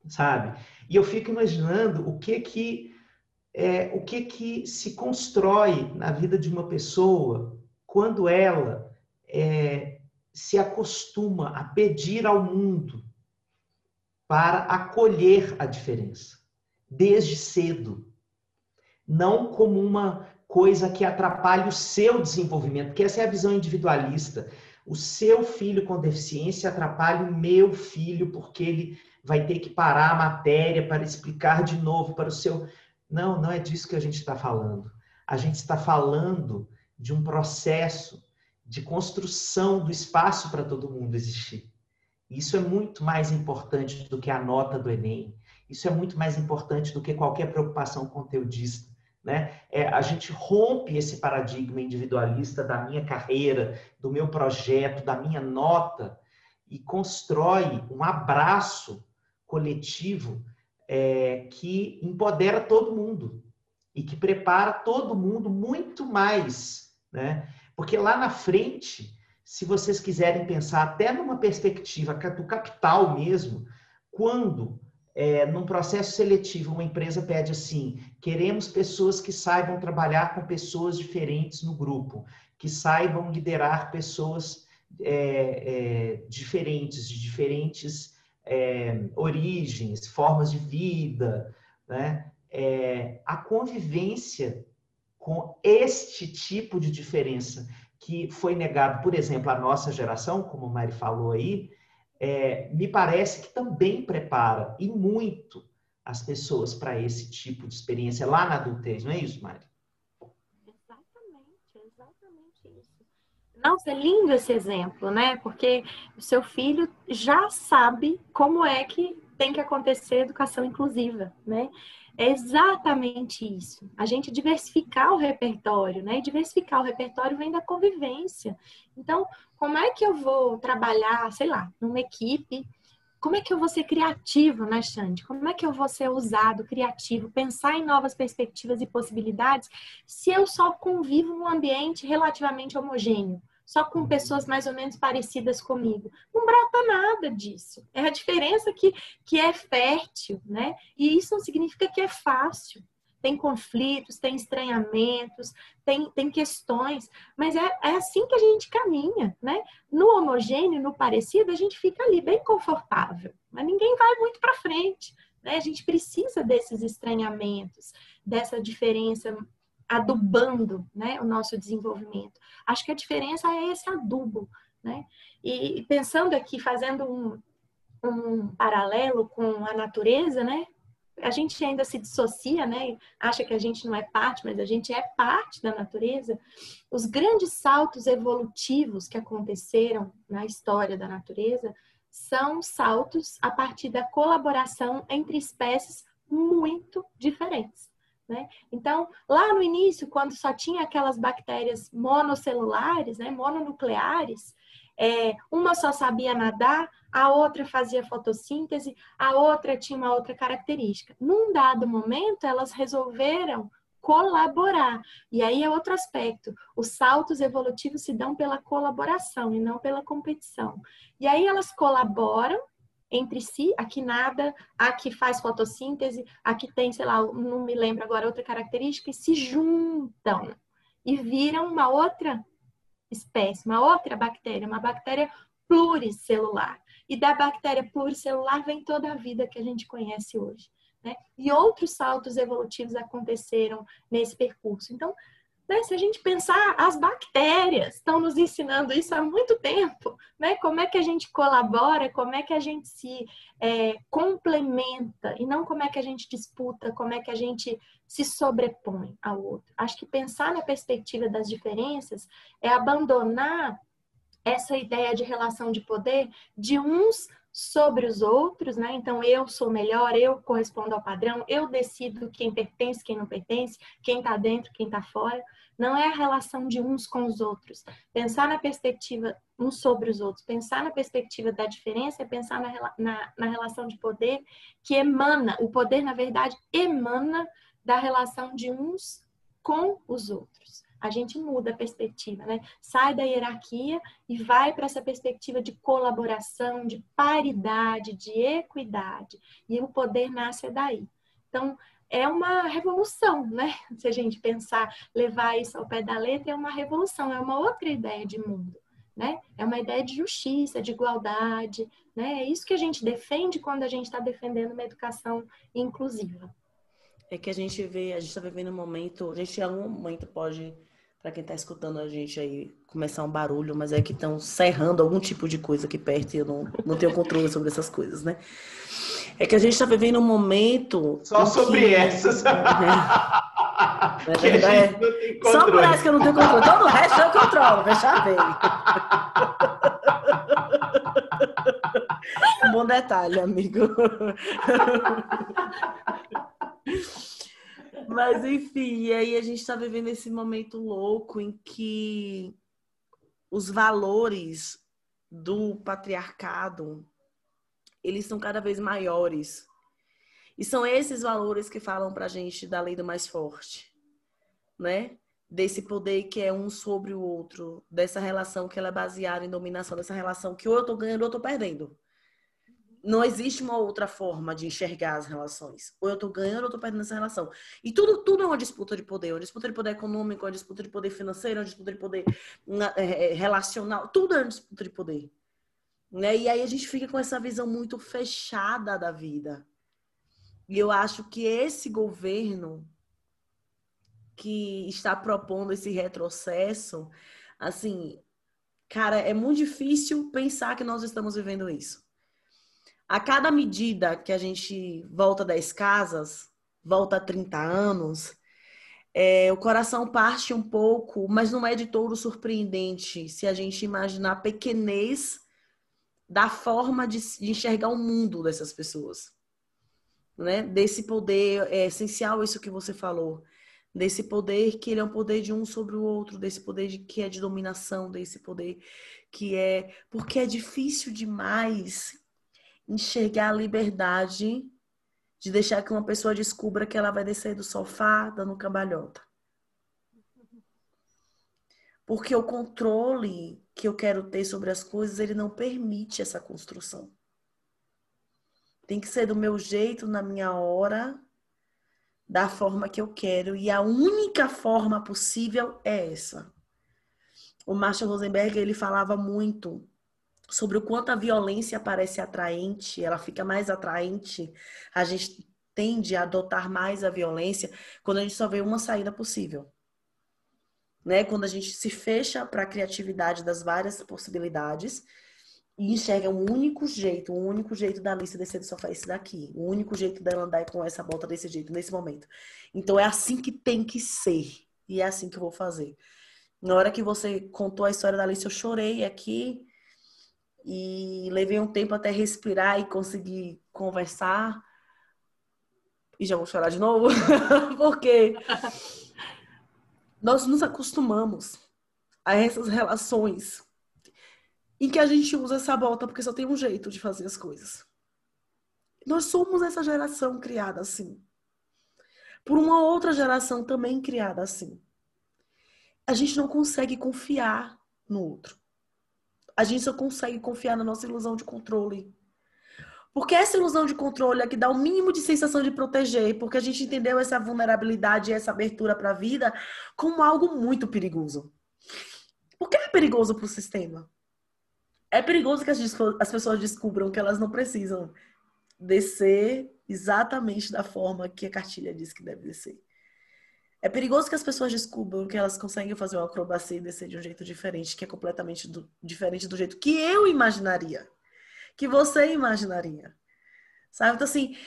sabe? E eu fico imaginando o que que é, o que que se constrói na vida de uma pessoa quando ela é, se acostuma a pedir ao mundo para acolher a diferença desde cedo, não como uma coisa que atrapalhe o seu desenvolvimento, porque essa é a visão individualista o seu filho com deficiência atrapalha o meu filho porque ele vai ter que parar a matéria para explicar de novo para o seu. Não, não é disso que a gente está falando. A gente está falando de um processo de construção do espaço para todo mundo existir. Isso é muito mais importante do que a nota do Enem. Isso é muito mais importante do que qualquer preocupação conteudista. Né? É, a gente rompe esse paradigma individualista da minha carreira, do meu projeto, da minha nota e constrói um abraço coletivo é, que empodera todo mundo e que prepara todo mundo muito mais, né? Porque lá na frente, se vocês quiserem pensar até numa perspectiva do capital mesmo, quando é, num processo seletivo, uma empresa pede assim: queremos pessoas que saibam trabalhar com pessoas diferentes no grupo, que saibam liderar pessoas é, é, diferentes, de diferentes é, origens, formas de vida, né? É, a convivência com este tipo de diferença que foi negado, por exemplo, à nossa geração, como a Mari falou aí, é, me parece que também prepara e muito as pessoas para esse tipo de experiência lá na adultez, não é isso, Mari? Exatamente, exatamente isso. Nossa, é lindo esse exemplo, né? Porque o seu filho já sabe como é que tem que acontecer educação inclusiva, né? É exatamente isso. A gente diversificar o repertório, né? E diversificar o repertório vem da convivência. Então, como é que eu vou trabalhar, sei lá, numa equipe? Como é que eu vou ser criativo, né, Xande? Como é que eu vou ser usado, criativo, pensar em novas perspectivas e possibilidades se eu só convivo num ambiente relativamente homogêneo? Só com pessoas mais ou menos parecidas comigo. Não brota nada disso. É a diferença que, que é fértil, né? E isso não significa que é fácil. Tem conflitos, tem estranhamentos, tem, tem questões, mas é, é assim que a gente caminha, né? No homogêneo, no parecido, a gente fica ali bem confortável, mas ninguém vai muito para frente. Né? A gente precisa desses estranhamentos, dessa diferença adubando né, o nosso desenvolvimento. Acho que a diferença é esse adubo. Né? E pensando aqui, fazendo um, um paralelo com a natureza, né? A gente ainda se dissocia, né? Acha que a gente não é parte, mas a gente é parte da natureza. Os grandes saltos evolutivos que aconteceram na história da natureza são saltos a partir da colaboração entre espécies muito diferentes. Né? Então, lá no início, quando só tinha aquelas bactérias monocelulares, né, mononucleares, é, uma só sabia nadar, a outra fazia fotossíntese, a outra tinha uma outra característica. Num dado momento, elas resolveram colaborar. E aí é outro aspecto. Os saltos evolutivos se dão pela colaboração e não pela competição. E aí elas colaboram entre si, aqui nada, aqui faz fotossíntese, aqui tem, sei lá, não me lembro agora outra característica, e se juntam e viram uma outra espécie, uma outra bactéria, uma bactéria pluricelular. E da bactéria pluricelular vem toda a vida que a gente conhece hoje. Né? E outros saltos evolutivos aconteceram nesse percurso. Então, né, se a gente pensar, as bactérias estão nos ensinando isso há muito tempo, né? Como é que a gente colabora, como é que a gente se é, complementa e não como é que a gente disputa, como é que a gente se sobrepõe ao outro. Acho que pensar na perspectiva das diferenças é abandonar essa ideia de relação de poder de uns sobre os outros, né? Então eu sou melhor, eu correspondo ao padrão, eu decido quem pertence, quem não pertence, quem está dentro, quem está fora. Não é a relação de uns com os outros. Pensar na perspectiva uns sobre os outros, pensar na perspectiva da diferença é pensar na, na, na relação de poder que emana, o poder, na verdade, emana da relação de uns com os outros a gente muda a perspectiva, né? Sai da hierarquia e vai para essa perspectiva de colaboração, de paridade, de equidade. E o poder nasce daí. Então, é uma revolução, né? Se a gente pensar, levar isso ao pé da letra, é uma revolução, é uma outra ideia de mundo. Né? É uma ideia de justiça, de igualdade, né? É isso que a gente defende quando a gente está defendendo uma educação inclusiva. É que a gente vê, a gente está vivendo um momento, a gente em algum momento pode para quem está escutando a gente aí começar um barulho, mas é que estão serrando algum tipo de coisa aqui perto e eu não, não tenho controle sobre essas coisas, né? É que a gente está vivendo um momento. Só sobre que... essas. É, é. Só por essa que eu não tenho controle. Todo o resto eu controlo, veja bem. Um bom detalhe, amigo. Mas enfim, e aí a gente está vivendo esse momento louco em que os valores do patriarcado eles são cada vez maiores. E são esses valores que falam para a gente da lei do mais forte, né? Desse poder que é um sobre o outro, dessa relação que ela é baseada em dominação, dessa relação que ou eu estou ganhando ou eu estou perdendo não existe uma outra forma de enxergar as relações. Ou eu estou ganhando ou eu tô perdendo essa relação. E tudo, tudo é uma disputa de poder. Uma disputa de poder econômico, uma disputa de poder financeiro, uma disputa de poder é, é, relacional. Tudo é uma disputa de poder. Né? E aí a gente fica com essa visão muito fechada da vida. E eu acho que esse governo que está propondo esse retrocesso, assim, cara, é muito difícil pensar que nós estamos vivendo isso a cada medida que a gente volta 10 casas, volta 30 anos, é, o coração parte um pouco, mas não é de todo surpreendente se a gente imaginar a pequenez da forma de, de enxergar o mundo dessas pessoas. Né? Desse poder, é essencial isso que você falou, desse poder que ele é um poder de um sobre o outro, desse poder de, que é de dominação, desse poder que é. Porque é difícil demais enxergar a liberdade de deixar que uma pessoa descubra que ela vai descer do sofá dando cambalhota. Porque o controle que eu quero ter sobre as coisas, ele não permite essa construção. Tem que ser do meu jeito, na minha hora, da forma que eu quero e a única forma possível é essa. O Marshall Rosenberg ele falava muito sobre o quanto a violência parece atraente, ela fica mais atraente, a gente tende a adotar mais a violência quando a gente só vê uma saída possível. Né? Quando a gente se fecha para a criatividade das várias possibilidades e enxerga um único jeito, um único jeito da Alice descer do sofá esse daqui, o um único jeito dela andar com essa volta desse jeito, nesse momento. Então é assim que tem que ser e é assim que eu vou fazer. Na hora que você contou a história da Alice, eu chorei aqui e levei um tempo até respirar e conseguir conversar. E já vou chorar de novo, porque nós nos acostumamos a essas relações em que a gente usa essa bota porque só tem um jeito de fazer as coisas. Nós somos essa geração criada assim. Por uma outra geração também criada assim. A gente não consegue confiar no outro a gente só consegue confiar na nossa ilusão de controle. Porque essa ilusão de controle é que dá o mínimo de sensação de proteger, porque a gente entendeu essa vulnerabilidade e essa abertura para a vida como algo muito perigoso. Por que é perigoso para o sistema? É perigoso que as pessoas descubram que elas não precisam descer exatamente da forma que a cartilha diz que deve descer. É perigoso que as pessoas descubram que elas conseguem fazer uma acrobacia e descer de um jeito diferente, que é completamente do, diferente do jeito que eu imaginaria, que você imaginaria. Sabe? Então, assim,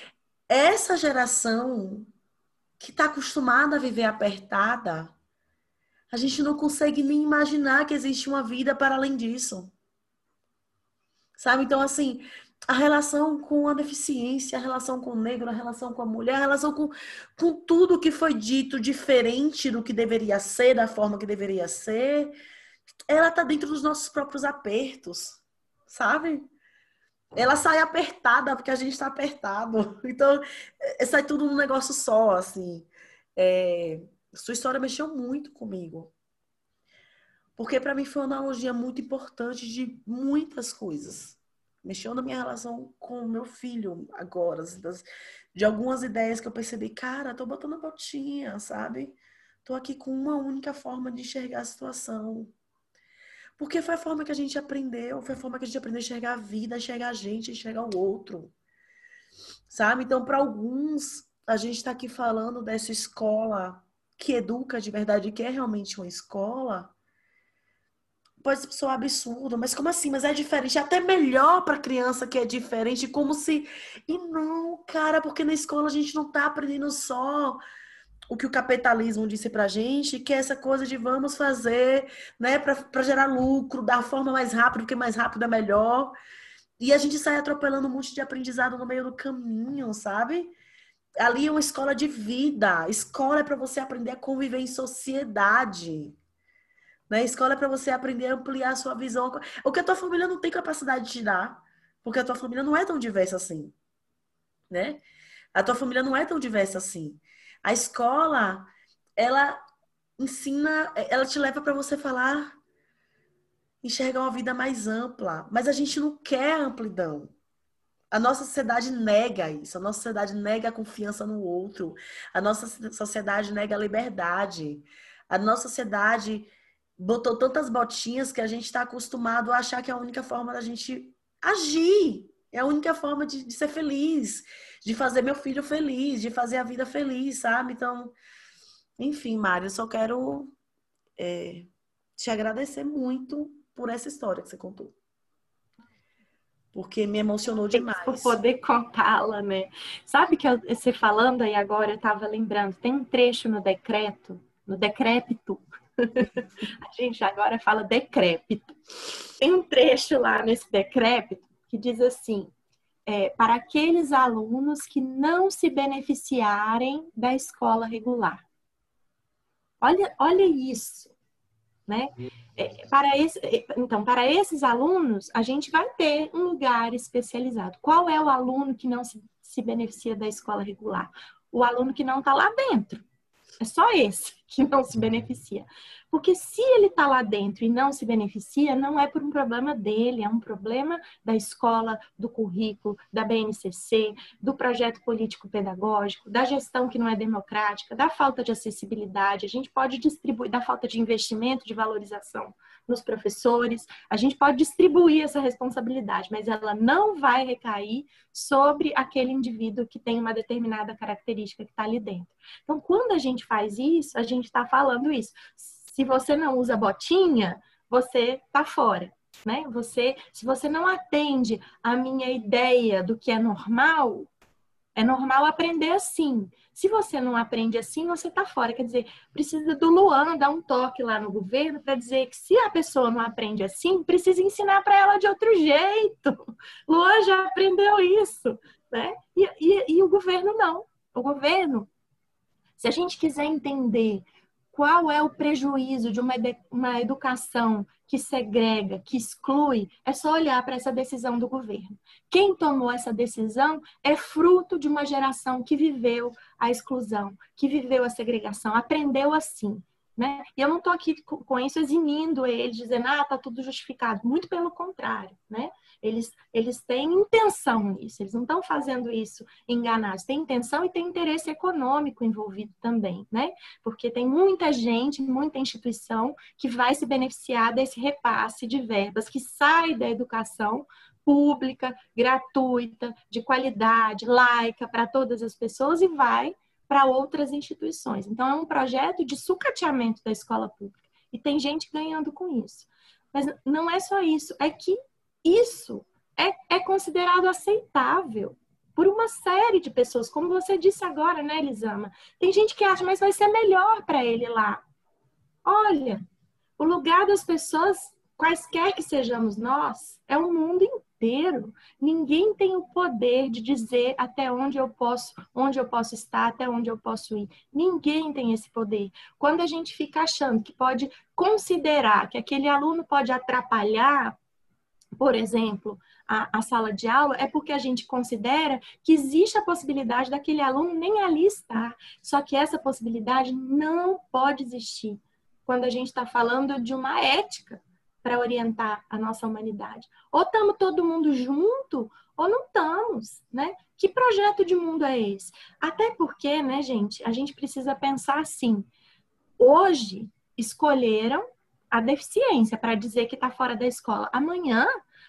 essa geração que está acostumada a viver apertada, a gente não consegue nem imaginar que existe uma vida para além disso. Sabe? Então, assim, a relação com a deficiência, a relação com o negro, a relação com a mulher, a relação com, com tudo que foi dito diferente do que deveria ser, da forma que deveria ser, ela está dentro dos nossos próprios apertos, sabe? Ela sai apertada porque a gente está apertado. Então, é, sai tudo num negócio só, assim. É, sua história mexeu muito comigo. Porque para mim foi uma analogia muito importante de muitas coisas mexeu na minha relação com o meu filho agora, assim, das, de algumas ideias que eu percebi, cara, tô botando a botinha, sabe? Tô aqui com uma única forma de enxergar a situação. Porque foi a forma que a gente aprendeu, foi a forma que a gente aprendeu a enxergar a vida, enxergar a gente, enxergar o outro. Sabe? Então, para alguns, a gente está aqui falando dessa escola que educa de verdade, que é realmente uma escola, pode soar absurdo, mas como assim? Mas é diferente, é até melhor para criança que é diferente, como se e não, cara, porque na escola a gente não tá aprendendo só o que o capitalismo disse pra gente, que é essa coisa de vamos fazer, né, para gerar lucro, da forma mais rápida, porque mais rápido é melhor. E a gente sai atropelando um monte de aprendizado no meio do caminho, sabe? Ali é uma escola de vida. Escola é para você aprender a conviver em sociedade. Né? A escola é para você aprender a ampliar a sua visão. O que a tua família não tem capacidade de te dar, porque a tua família não é tão diversa assim, né? A tua família não é tão diversa assim. A escola, ela ensina, ela te leva para você falar, enxergar uma vida mais ampla, mas a gente não quer amplidão. A nossa sociedade nega isso, a nossa sociedade nega a confiança no outro, a nossa sociedade nega a liberdade, a nossa sociedade botou tantas botinhas que a gente está acostumado a achar que é a única forma da gente agir. É a única forma de, de, ser feliz, de fazer meu filho feliz, de fazer a vida feliz, sabe? Então, enfim, Mário, eu só quero é, te agradecer muito por essa história que você contou. Porque me emocionou demais. Por poder contá-la, né? Sabe que eu, você falando aí agora, eu estava lembrando, tem um trecho no decreto, no decrépito, a gente agora fala decrépito. Tem um trecho lá nesse decrépito que diz assim: é, para aqueles alunos que não se beneficiarem da escola regular. Olha, olha isso, né? É, para esse, é, então, para esses alunos, a gente vai ter um lugar especializado. Qual é o aluno que não se, se beneficia da escola regular? O aluno que não está lá dentro. É só esse que não se beneficia. Porque se ele está lá dentro e não se beneficia, não é por um problema dele, é um problema da escola, do currículo, da BNCC, do projeto político-pedagógico, da gestão que não é democrática, da falta de acessibilidade. A gente pode distribuir, da falta de investimento, de valorização nos professores. A gente pode distribuir essa responsabilidade, mas ela não vai recair sobre aquele indivíduo que tem uma determinada característica que está ali dentro. Então, quando a gente faz isso, a gente está falando isso. Se você não usa botinha, você está fora. Né? Você, se você não atende a minha ideia do que é normal, é normal aprender assim. Se você não aprende assim, você está fora. Quer dizer, precisa do Luan dar um toque lá no governo para dizer que se a pessoa não aprende assim, precisa ensinar para ela de outro jeito. Luan já aprendeu isso, né? E, e, e o governo não. O governo, se a gente quiser entender qual é o prejuízo de uma, uma educação que segrega, que exclui, é só olhar para essa decisão do governo. Quem tomou essa decisão é fruto de uma geração que viveu a exclusão, que viveu a segregação, aprendeu assim. Né? E eu não estou aqui com isso eximindo eles, dizendo, ah, está tudo justificado. Muito pelo contrário, né? Eles, eles têm intenção nisso, eles não estão fazendo isso enganados, tem intenção e tem interesse econômico envolvido também, né? Porque tem muita gente, muita instituição que vai se beneficiar desse repasse de verbas que sai da educação pública, gratuita, de qualidade, laica para todas as pessoas e vai para outras instituições. Então, é um projeto de sucateamento da escola pública. E tem gente ganhando com isso. Mas não é só isso, é que isso é, é considerado aceitável por uma série de pessoas, como você disse agora, né, Elisama? Tem gente que acha, mas vai ser melhor para ele lá. Olha, o lugar das pessoas, quaisquer que sejamos nós, é o mundo inteiro ninguém tem o poder de dizer até onde eu posso, onde eu posso estar, até onde eu posso ir. Ninguém tem esse poder. Quando a gente fica achando que pode considerar que aquele aluno pode atrapalhar, por exemplo, a, a, sala de aula, é porque a gente considera que existe a possibilidade daquele aluno nem ali estar. Só que essa possibilidade não pode existir quando a gente está falando de uma ética para orientar a nossa humanidade. Ou estamos todo mundo junto, ou não estamos, né? Que projeto de mundo é esse? Até porque, né, gente, a gente precisa pensar assim. Hoje escolheram a deficiência para dizer que está fora da escola. Amanhã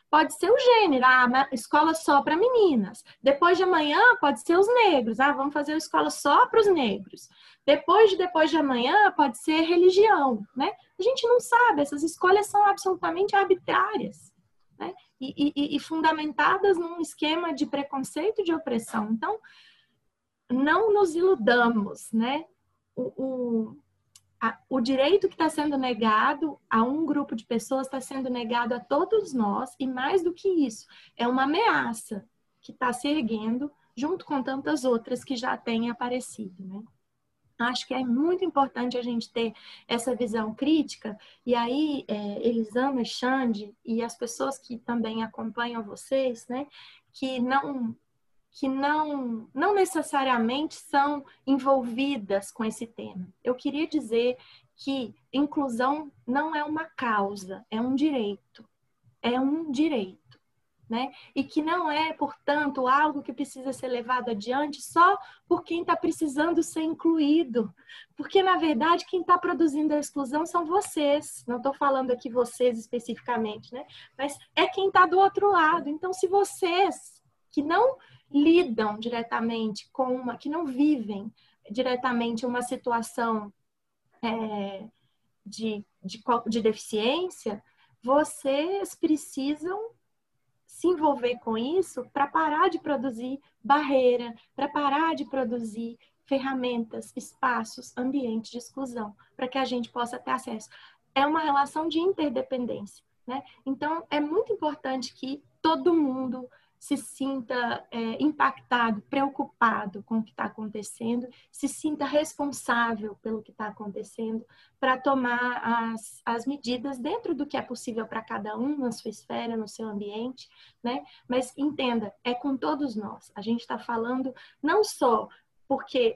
pode ser o gênero, ah, escola só para meninas. Depois de amanhã pode ser os negros, ah, vamos fazer uma escola só para os negros. Depois de depois de amanhã pode ser religião, né? A gente não sabe, essas escolhas são absolutamente arbitrárias, né? E, e, e fundamentadas num esquema de preconceito e de opressão. Então, não nos iludamos, né? O, o, a, o direito que está sendo negado a um grupo de pessoas está sendo negado a todos nós, e mais do que isso, é uma ameaça que está se erguendo junto com tantas outras que já têm aparecido, né? Acho que é muito importante a gente ter essa visão crítica, e aí é, Elisama e Xande e as pessoas que também acompanham vocês, né, que não que não, não necessariamente são envolvidas com esse tema. Eu queria dizer que inclusão não é uma causa, é um direito. É um direito né? E que não é, portanto, algo que precisa ser levado adiante só por quem está precisando ser incluído. Porque, na verdade, quem está produzindo a exclusão são vocês. Não estou falando aqui vocês especificamente, né? Mas é quem está do outro lado. Então, se vocês que não lidam diretamente com uma, que não vivem diretamente uma situação é, de, de, de deficiência, vocês precisam se envolver com isso para parar de produzir barreira, para parar de produzir ferramentas, espaços, ambientes de exclusão, para que a gente possa ter acesso. É uma relação de interdependência. Né? Então, é muito importante que todo mundo se sinta é, impactado, preocupado com o que está acontecendo, se sinta responsável pelo que está acontecendo, para tomar as, as medidas dentro do que é possível para cada um, na sua esfera, no seu ambiente, né? Mas entenda, é com todos nós. A gente está falando não só porque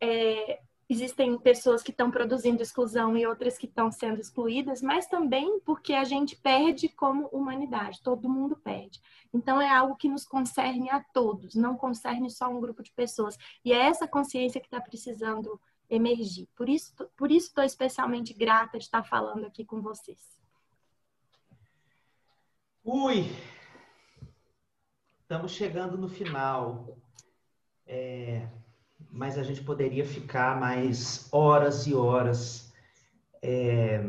é, existem pessoas que estão produzindo exclusão e outras que estão sendo excluídas, mas também porque a gente perde como humanidade, todo mundo perde. Então é algo que nos concerne a todos, não concerne só um grupo de pessoas. E é essa consciência que está precisando emergir. Por isso, por isso estou especialmente grata de estar falando aqui com vocês. Ui, estamos chegando no final. É mas a gente poderia ficar mais horas e horas. É,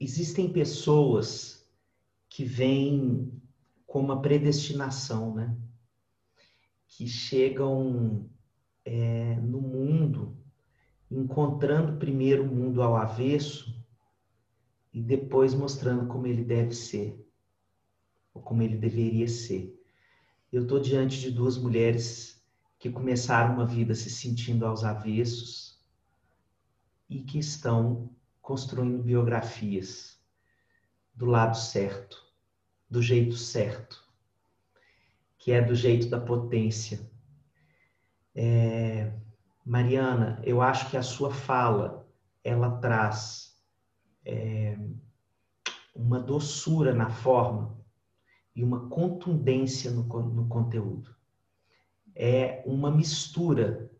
existem pessoas que vêm com uma predestinação, né? Que chegam é, no mundo encontrando primeiro o mundo ao avesso e depois mostrando como ele deve ser, ou como ele deveria ser. Eu estou diante de duas mulheres que começaram uma vida se sentindo aos avessos e que estão construindo biografias do lado certo, do jeito certo, que é do jeito da potência. É, Mariana, eu acho que a sua fala ela traz é, uma doçura na forma e uma contundência no, no conteúdo é uma mistura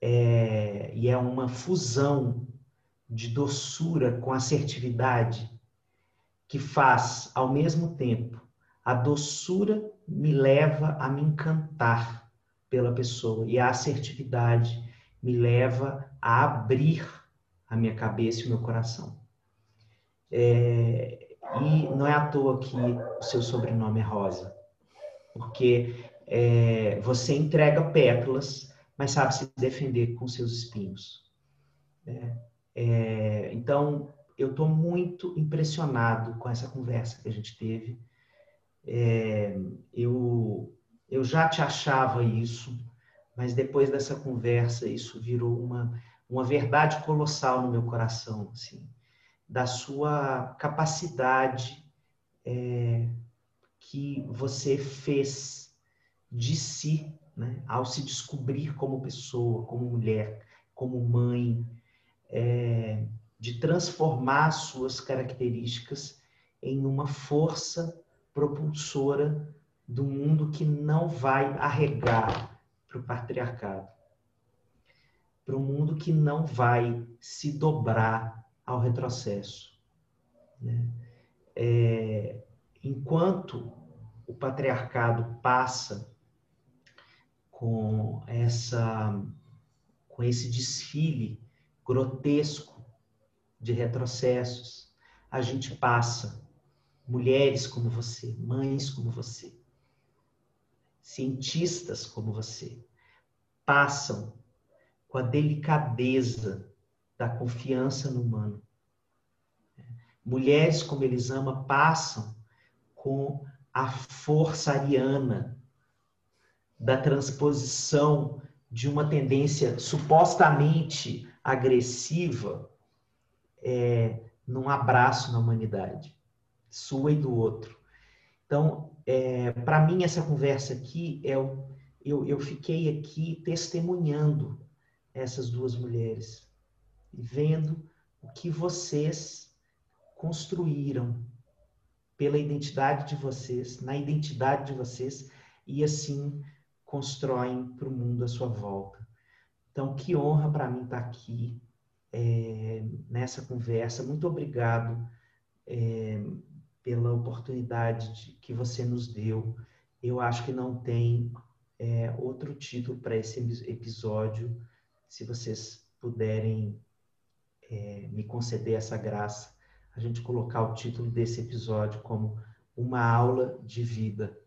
é, e é uma fusão de doçura com assertividade que faz, ao mesmo tempo, a doçura me leva a me encantar pela pessoa e a assertividade me leva a abrir a minha cabeça e o meu coração. É, e não é à toa que o seu sobrenome é Rosa, porque é, você entrega pétalas, mas sabe se defender com seus espinhos. Né? É, então, eu estou muito impressionado com essa conversa que a gente teve. É, eu, eu já te achava isso, mas depois dessa conversa, isso virou uma, uma verdade colossal no meu coração, assim, da sua capacidade é, que você fez de si, né? ao se descobrir como pessoa, como mulher, como mãe, é, de transformar suas características em uma força propulsora do mundo que não vai arregar para o patriarcado, para um mundo que não vai se dobrar ao retrocesso. Né? É, enquanto o patriarcado passa com essa com esse desfile grotesco de retrocessos, a gente passa mulheres como você, mães como você, cientistas como você, passam com a delicadeza da confiança no humano. Mulheres como Elisama passam com a força ariana da transposição de uma tendência supostamente agressiva é, num abraço na humanidade, sua e do outro. Então, é, para mim, essa conversa aqui, é eu, eu fiquei aqui testemunhando essas duas mulheres, vendo o que vocês construíram pela identidade de vocês, na identidade de vocês, e assim constroem para o mundo à sua volta. Então, que honra para mim estar tá aqui é, nessa conversa. Muito obrigado é, pela oportunidade de, que você nos deu. Eu acho que não tem é, outro título para esse episódio. Se vocês puderem é, me conceder essa graça, a gente colocar o título desse episódio como Uma Aula de Vida,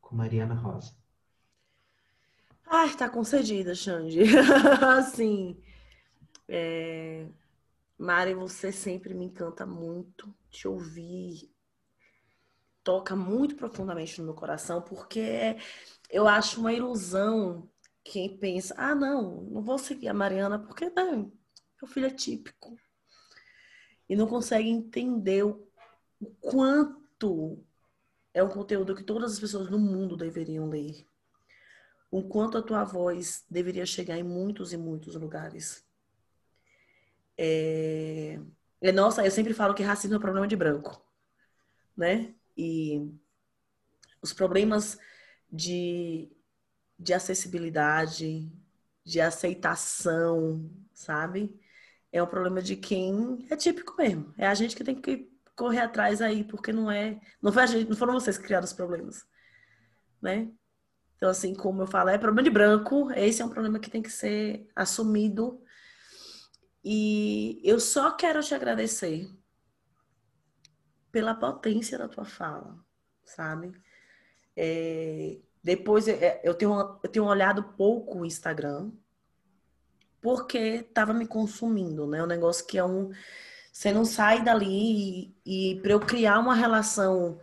com Mariana Rosa. Ai, tá concedida, Xande. assim, é... Mari, você sempre me encanta muito. Te ouvir toca muito profundamente no meu coração, porque eu acho uma ilusão quem pensa, ah, não, não vou seguir a Mariana porque não, meu filho é típico. E não consegue entender o quanto é um conteúdo que todas as pessoas no mundo deveriam ler o quanto a tua voz deveria chegar em muitos e muitos lugares. É... é nossa, eu sempre falo que racismo é um problema de branco, né? E os problemas de, de acessibilidade, de aceitação, sabe? É um problema de quem é típico mesmo. É a gente que tem que correr atrás aí, porque não é. Não, foi a gente, não foram vocês que criaram os problemas. Né? Então, assim, como eu falo, é problema de branco, esse é um problema que tem que ser assumido. E eu só quero te agradecer pela potência da tua fala, sabe? É, depois é, eu tenho, eu tenho olhado pouco o Instagram, porque estava me consumindo, né? Um negócio que é um. Você não sai dali e, e para eu criar uma relação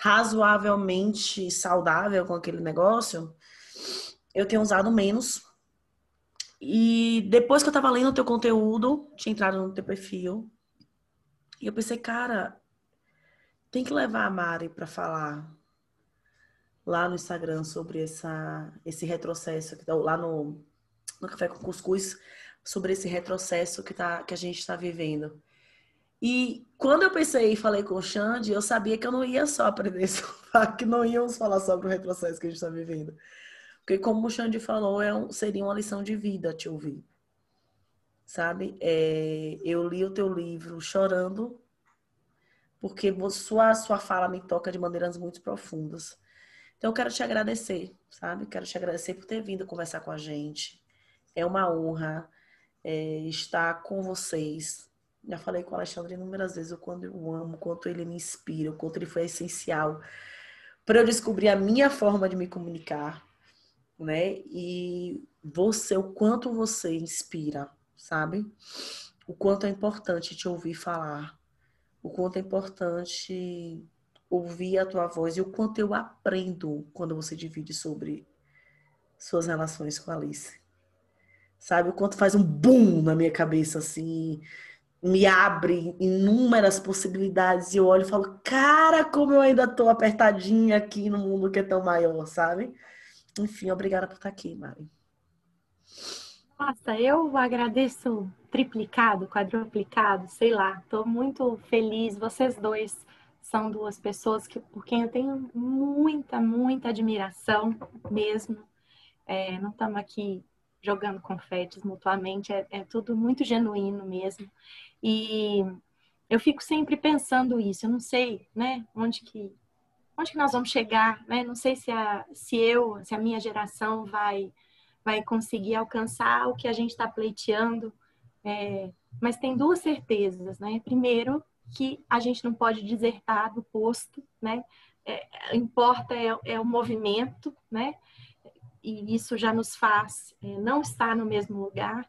razoavelmente saudável com aquele negócio, eu tenho usado menos. E depois que eu tava lendo o teu conteúdo, tinha entrado no teu perfil, e eu pensei, cara, tem que levar a Mari para falar lá no Instagram sobre essa, esse retrocesso, tá lá no, no Café com Cuscuz, sobre esse retrocesso que, tá, que a gente está vivendo. E quando eu pensei e falei com o Xande, eu sabia que eu não ia só aprender sobre, que não íamos falar sobre o retrocesso que a gente está vivendo. Porque como o Xande falou, é um, seria uma lição de vida te ouvir. Sabe? É, eu li o teu livro chorando, porque sua, sua fala me toca de maneiras muito profundas. Então eu quero te agradecer, sabe? Quero te agradecer por ter vindo conversar com a gente. É uma honra é, estar com vocês já falei com o Alexandre inúmeras vezes o quanto eu amo, o quanto ele me inspira, o quanto ele foi essencial para eu descobrir a minha forma de me comunicar, né? E você, o quanto você inspira, sabe? O quanto é importante te ouvir falar, o quanto é importante ouvir a tua voz e o quanto eu aprendo quando você divide sobre suas relações com a Alice. Sabe? O quanto faz um boom na minha cabeça, assim, me abre inúmeras possibilidades e eu olho e falo, cara, como eu ainda tô apertadinha aqui no mundo que é tão maior, sabe? Enfim, obrigada por estar aqui, Mari. Nossa, eu agradeço triplicado, quadruplicado, sei lá. Tô muito feliz. Vocês dois são duas pessoas que, por quem eu tenho muita, muita admiração mesmo. É, não estamos aqui jogando confetes mutuamente, é, é tudo muito genuíno mesmo. E eu fico sempre pensando isso. Eu não sei, né? Onde que onde que nós vamos chegar, né? Não sei se a se eu, se a minha geração vai vai conseguir alcançar o que a gente está pleiteando. É, mas tem duas certezas, né? Primeiro que a gente não pode desertar do posto, né? É, importa é, é o movimento, né? E isso já nos faz é, não estar no mesmo lugar.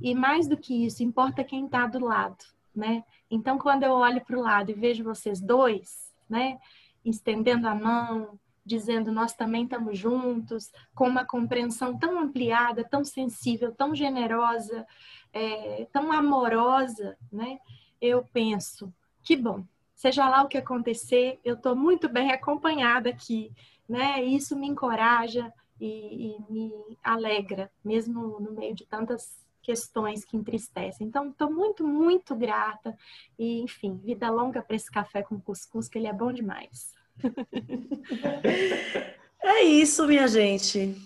E mais do que isso, importa quem está do lado, né? Então, quando eu olho para o lado e vejo vocês dois, né? Estendendo a mão, dizendo nós também estamos juntos, com uma compreensão tão ampliada, tão sensível, tão generosa, é, tão amorosa, né? Eu penso, que bom, seja lá o que acontecer, eu estou muito bem acompanhada aqui, né? Isso me encoraja e, e me alegra, mesmo no meio de tantas questões que entristecem. Então, estou muito, muito grata. E, enfim, vida longa para esse café com cuscuz, que ele é bom demais. é isso, minha gente.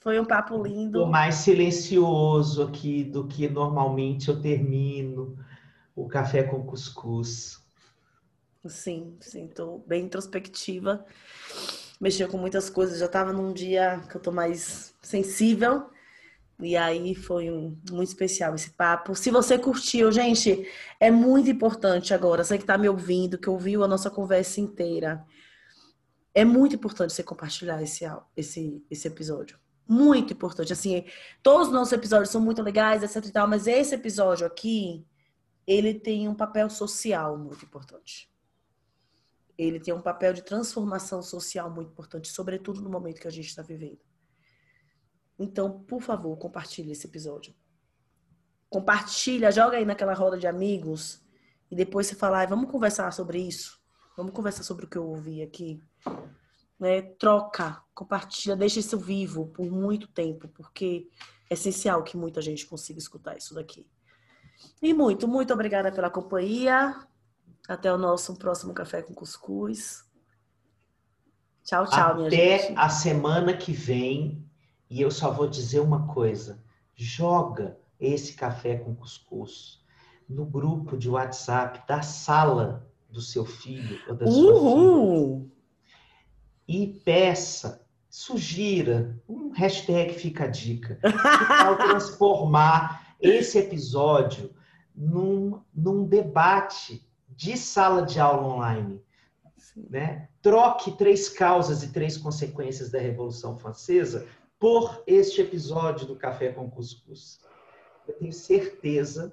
Foi um papo lindo. O mais silencioso aqui do que normalmente eu termino o café com cuscuz. Sim, sim, estou bem introspectiva. Mexeu com muitas coisas. Já estava num dia que eu estou mais sensível. E aí foi um, muito especial esse papo. Se você curtiu, gente, é muito importante agora, você que está me ouvindo, que ouviu a nossa conversa inteira. É muito importante você compartilhar esse, esse, esse episódio. Muito importante. Assim, todos os nossos episódios são muito legais, etc e tal, mas esse episódio aqui, ele tem um papel social muito importante. Ele tem um papel de transformação social muito importante, sobretudo no momento que a gente está vivendo. Então, por favor, compartilhe esse episódio. Compartilha, joga aí naquela roda de amigos e depois você fala, ah, vamos conversar sobre isso. Vamos conversar sobre o que eu ouvi aqui. né? Troca, compartilha, deixa isso vivo por muito tempo, porque é essencial que muita gente consiga escutar isso daqui. E muito, muito obrigada pela companhia. Até o nosso próximo Café com Cuscuz. Tchau, tchau, Até minha gente. Até a semana que vem. E eu só vou dizer uma coisa: joga esse café com cuscuz no grupo de WhatsApp da sala do seu filho ou da sua Uhul. filha. E peça, sugira, um hashtag fica a dica. Que tal transformar esse episódio num, num debate de sala de aula online? Né? Troque três causas e três consequências da Revolução Francesa por este episódio do Café com Cuscuz. Eu tenho certeza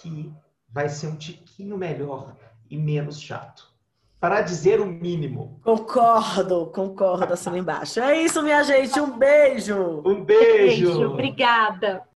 que vai ser um tiquinho melhor e menos chato. Para dizer o mínimo. Concordo, concordo assim embaixo. É isso, minha gente. Um beijo. Um beijo. beijo obrigada.